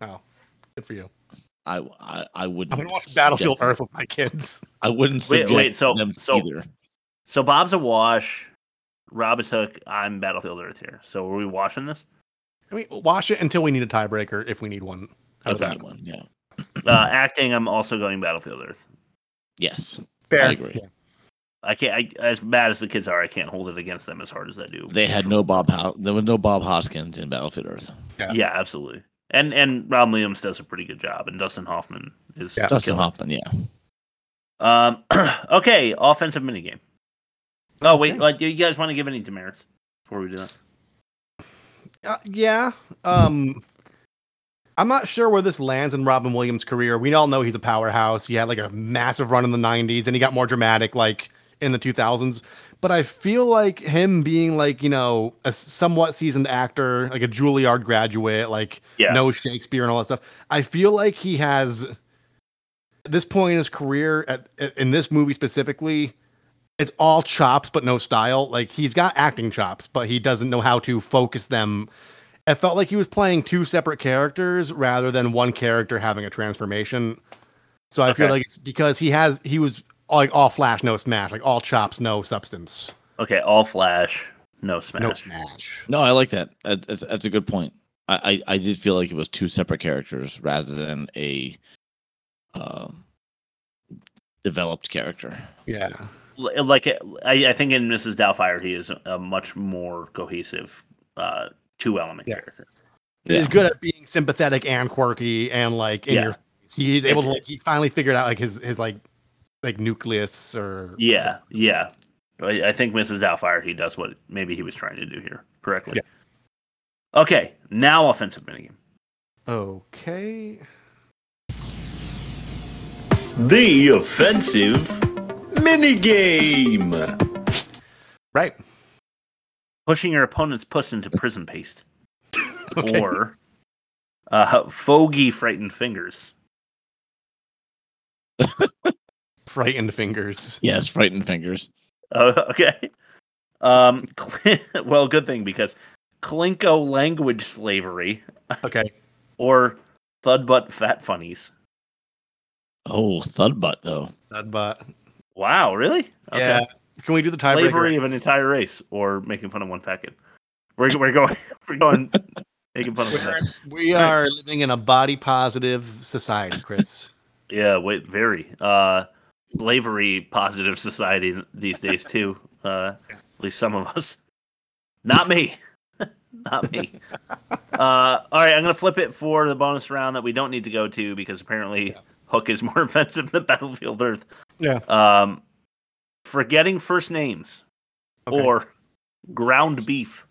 Oh, good for you. I I, I wouldn't. I'm gonna watch Battlefield Earth with my kids. I wouldn't Wait, subject wait, so- them so- either. So Bob's a wash. Rob is Hook. I'm Battlefield Earth here. So are we watching this? I mean, watch it until we need a tiebreaker if we need one. How's If that? anyone, yeah. Uh, acting. I'm also going Battlefield Earth. Yes, Fair. I agree. Yeah. I can't. I, as bad as the kids are, I can't hold it against them as hard as I do. They had no Bob. Ho- there was no Bob Hoskins in Battlefield Earth. Yeah. Yeah, absolutely. And and Rob Williams does a pretty good job, and Dustin Hoffman is Yeah. Dustin. Hoffman, yeah. Um, okay, offensive minigame. Oh wait, Okay. do you guys want to give any demerits before we do that? Uh, yeah. Um, I'm not sure where this lands in Robin Williams' career. We all know he's a powerhouse. He had like a massive run in the 90s and he got more dramatic like in the 2000s. But I feel like him being like, you know, a somewhat seasoned actor, like a Juilliard graduate, like Yeah. knows Shakespeare and all that stuff. I feel like he has, at this point in his career, at, at- in this movie specifically, it's all chops but no style. Like he's got acting chops, but he doesn't know how to focus them. It felt like he was playing two separate characters rather than one character having a transformation. So I feel like it's because he has he was like all flash, no smash, like all chops, no substance, Okay, all flash, no smash. no smash. No, I like that. That- That's, that's a good point. I, I, I did feel like it was two separate characters rather than a uh, developed character. Yeah. L- Like I, I think in Mrs. Doubtfire, he is a, a much more cohesive uh, two element Yeah. character. He's Yeah. good at being sympathetic and quirky and like in Yeah. your he's able to like he finally figured out like his his like like nucleus or Yeah, yeah. I, I think Mrs. Doubtfire, he does what maybe he was trying to do here correctly. Yeah. Okay, now offensive minigame. Okay. The offensive minigame. Right. Pushing your opponent's puss into prison paste. Okay. Or uh, fogey frightened fingers. Frightened fingers. Yes, frightened fingers. Oh, okay. Um, well, good thing because Klinko language slavery Okay. or thud butt fat funnies. Oh, thud butt though. That but Wow, really? yeah. Can we do the tiebreaker? Slavery of an entire race or making fun of one fat kid. We're, we're going, we're going, making fun of one fat kid. We are living in a body positive society, Chris. Yeah, wait, very. Uh, slavery positive society these days too. Uh, at least some of us. Not me. Not me. Uh, all right, I'm gonna flip it for the bonus round that we don't need to go to because apparently Hook is more offensive than Battlefield Earth. Yeah. Um, forgetting first names Okay. or ground beef.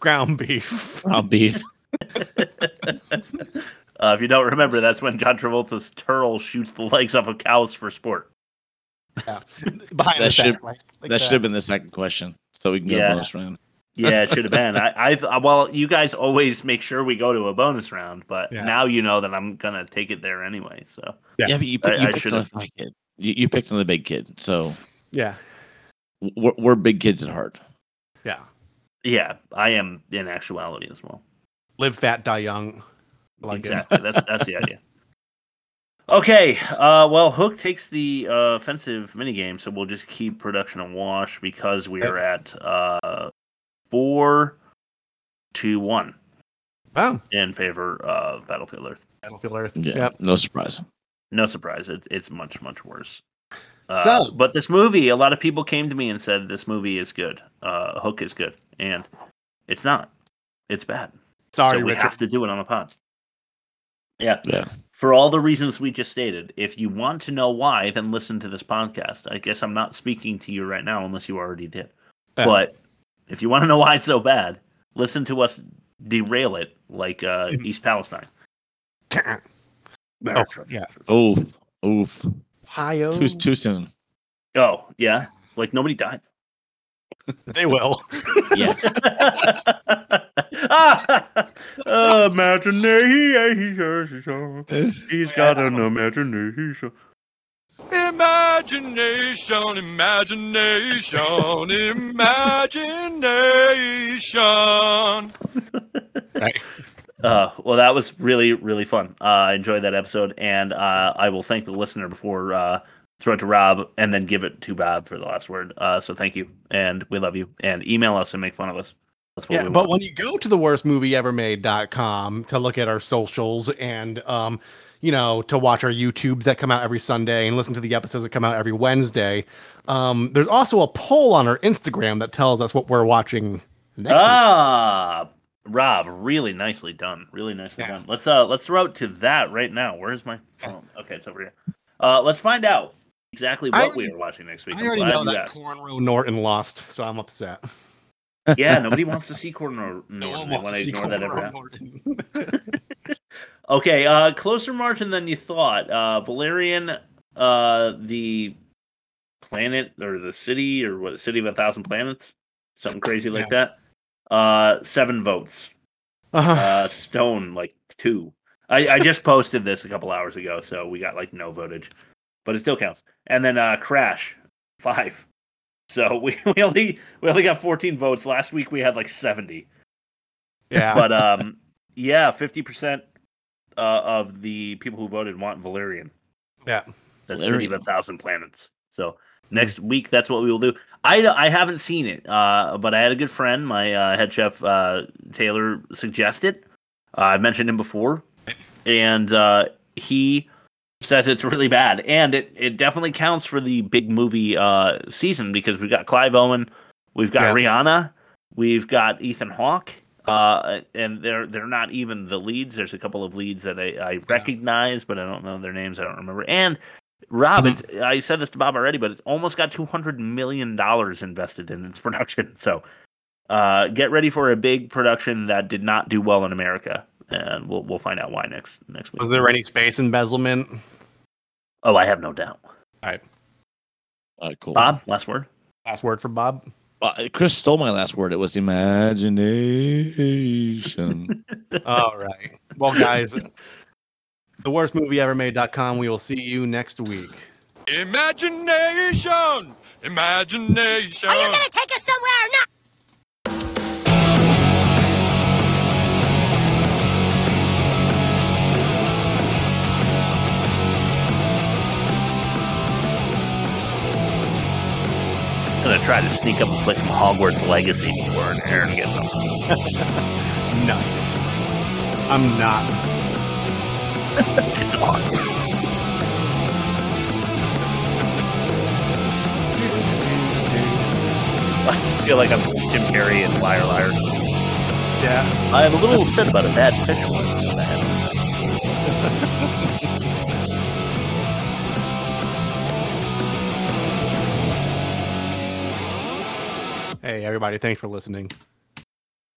Ground beef. Ground beef. Uh, if you don't remember, that's when John Travolta's Terl shoots the legs off of cows for sport. Yeah. Behind the That should back, like, like that should have been the second question, so we can go Yeah. bonus round. Yeah, it should have been. I, I, th- well, you guys always make sure we go to a bonus round, but Yeah. now you know that I'm gonna take it there anyway. So Yeah. Yeah, but you, pick, you I picked on the fat kid. You, you picked on the big kid, so Yeah. we're, we're big kids at heart. Yeah. yeah, I am in actuality as well. Live fat, die young. Like exactly. That's that's the idea. Okay. Uh, well, Hook takes the uh, offensive minigame, so we'll just keep production on wash because we are at uh, four to one. Wow. in favor of Battlefield Earth. Battlefield Earth. Yeah, Yep. no surprise. No surprise. It's it's much much worse. Uh, So- but this movie, a lot of people came to me and said this movie is good. Uh, Hook is good, and it's not. It's bad. Sorry, so we Richard. have to do it on the pod. Yeah. Yeah. For all the reasons we just stated, if you want to know why, then listen to this podcast. I guess I'm not speaking to you right now unless you already did. Yeah. But if you want to know why it's so bad, listen to us derail it like uh, Mm-hmm. East Palestine. Oh, yeah. Oh, oof. Ohio. Too too soon. Oh, yeah. Like nobody died. They will. Yes. Uh, imagination. He's got an imagination. Imagination, imagination, imagination. Right. Uh, well, that was really, really fun. Uh, I enjoyed that episode, and uh, I will thank the listener before uh, throw it to Rob, and then give it to Bob for the last word. Uh, so thank you, and we love you. And email us and make fun of us. That's what Yeah, we but want. when you go to the worst movie ever made.com to look at our socials and um, you know, to watch our YouTubes that come out every Sunday and listen to the episodes that come out every Wednesday, um, there's also a poll on our Instagram that tells us what we're watching next week. ah, Rob, really nicely done. Really nicely Yeah. done. Let's uh, let's throw it to that right now. Where's my phone? Okay, it's over here. Uh, let's find out exactly I what we are watching next week. I I'm already know that asked. Cornrow Norton lost, so I'm upset. yeah, nobody wants to see Cornrow Norton. No one wants to to see ignore that ever Cornrow happened. Okay, uh, closer margin than you thought. Uh, Valerian, uh, the planet or the city or what? City of a thousand planets, something crazy like that. Uh, seven votes. Uh-huh. Uh, Stone like two. I, I just posted this a couple hours ago, so we got like no votage, but it still counts. And then uh, Crash five. So we, we only we only got 14 votes. Last week we had like 70. Yeah. But um, yeah, 50 percent uh, of the people who voted want Valerian. Yeah. The city of a thousand planets. So next week, that's what we will do. I I haven't seen it, uh, but I had a good friend, my uh, head chef uh, Taylor, suggested. Uh, I've mentioned him before, and uh, he says it's really bad, and it it definitely counts for the big movie uh, season because we've got Clive Owen, we've got Rihanna, we've got Ethan Hawke. Uh, and they're they're not even the leads. There's a couple of leads that I, I recognize, but I don't know their names. I don't remember. And Rob, it's, I said this to Bob already, but it's almost got two hundred million dollars invested in its production. So, uh, get ready for a big production that did not do well in America, and we'll we'll find out why next next week. Was there any space embezzlement? Oh, I have no doubt. All right. All right, cool. Bob, last word. Last word for Bob. Uh, Chris stole my last word. It was imagination. All right. Well, guys, the worst movie ever made.com. We will see you next week. Imagination, imagination. Are you gonna take us somewhere or not? Gonna try to sneak up and play some Hogwarts Legacy before an Aaron gets up. nice. I'm not. it's awesome. I feel like I'm Jim Carrey and Liar Liar. Yeah. I'm a little upset about a bad episode I had. Hey, everybody. Thanks for listening.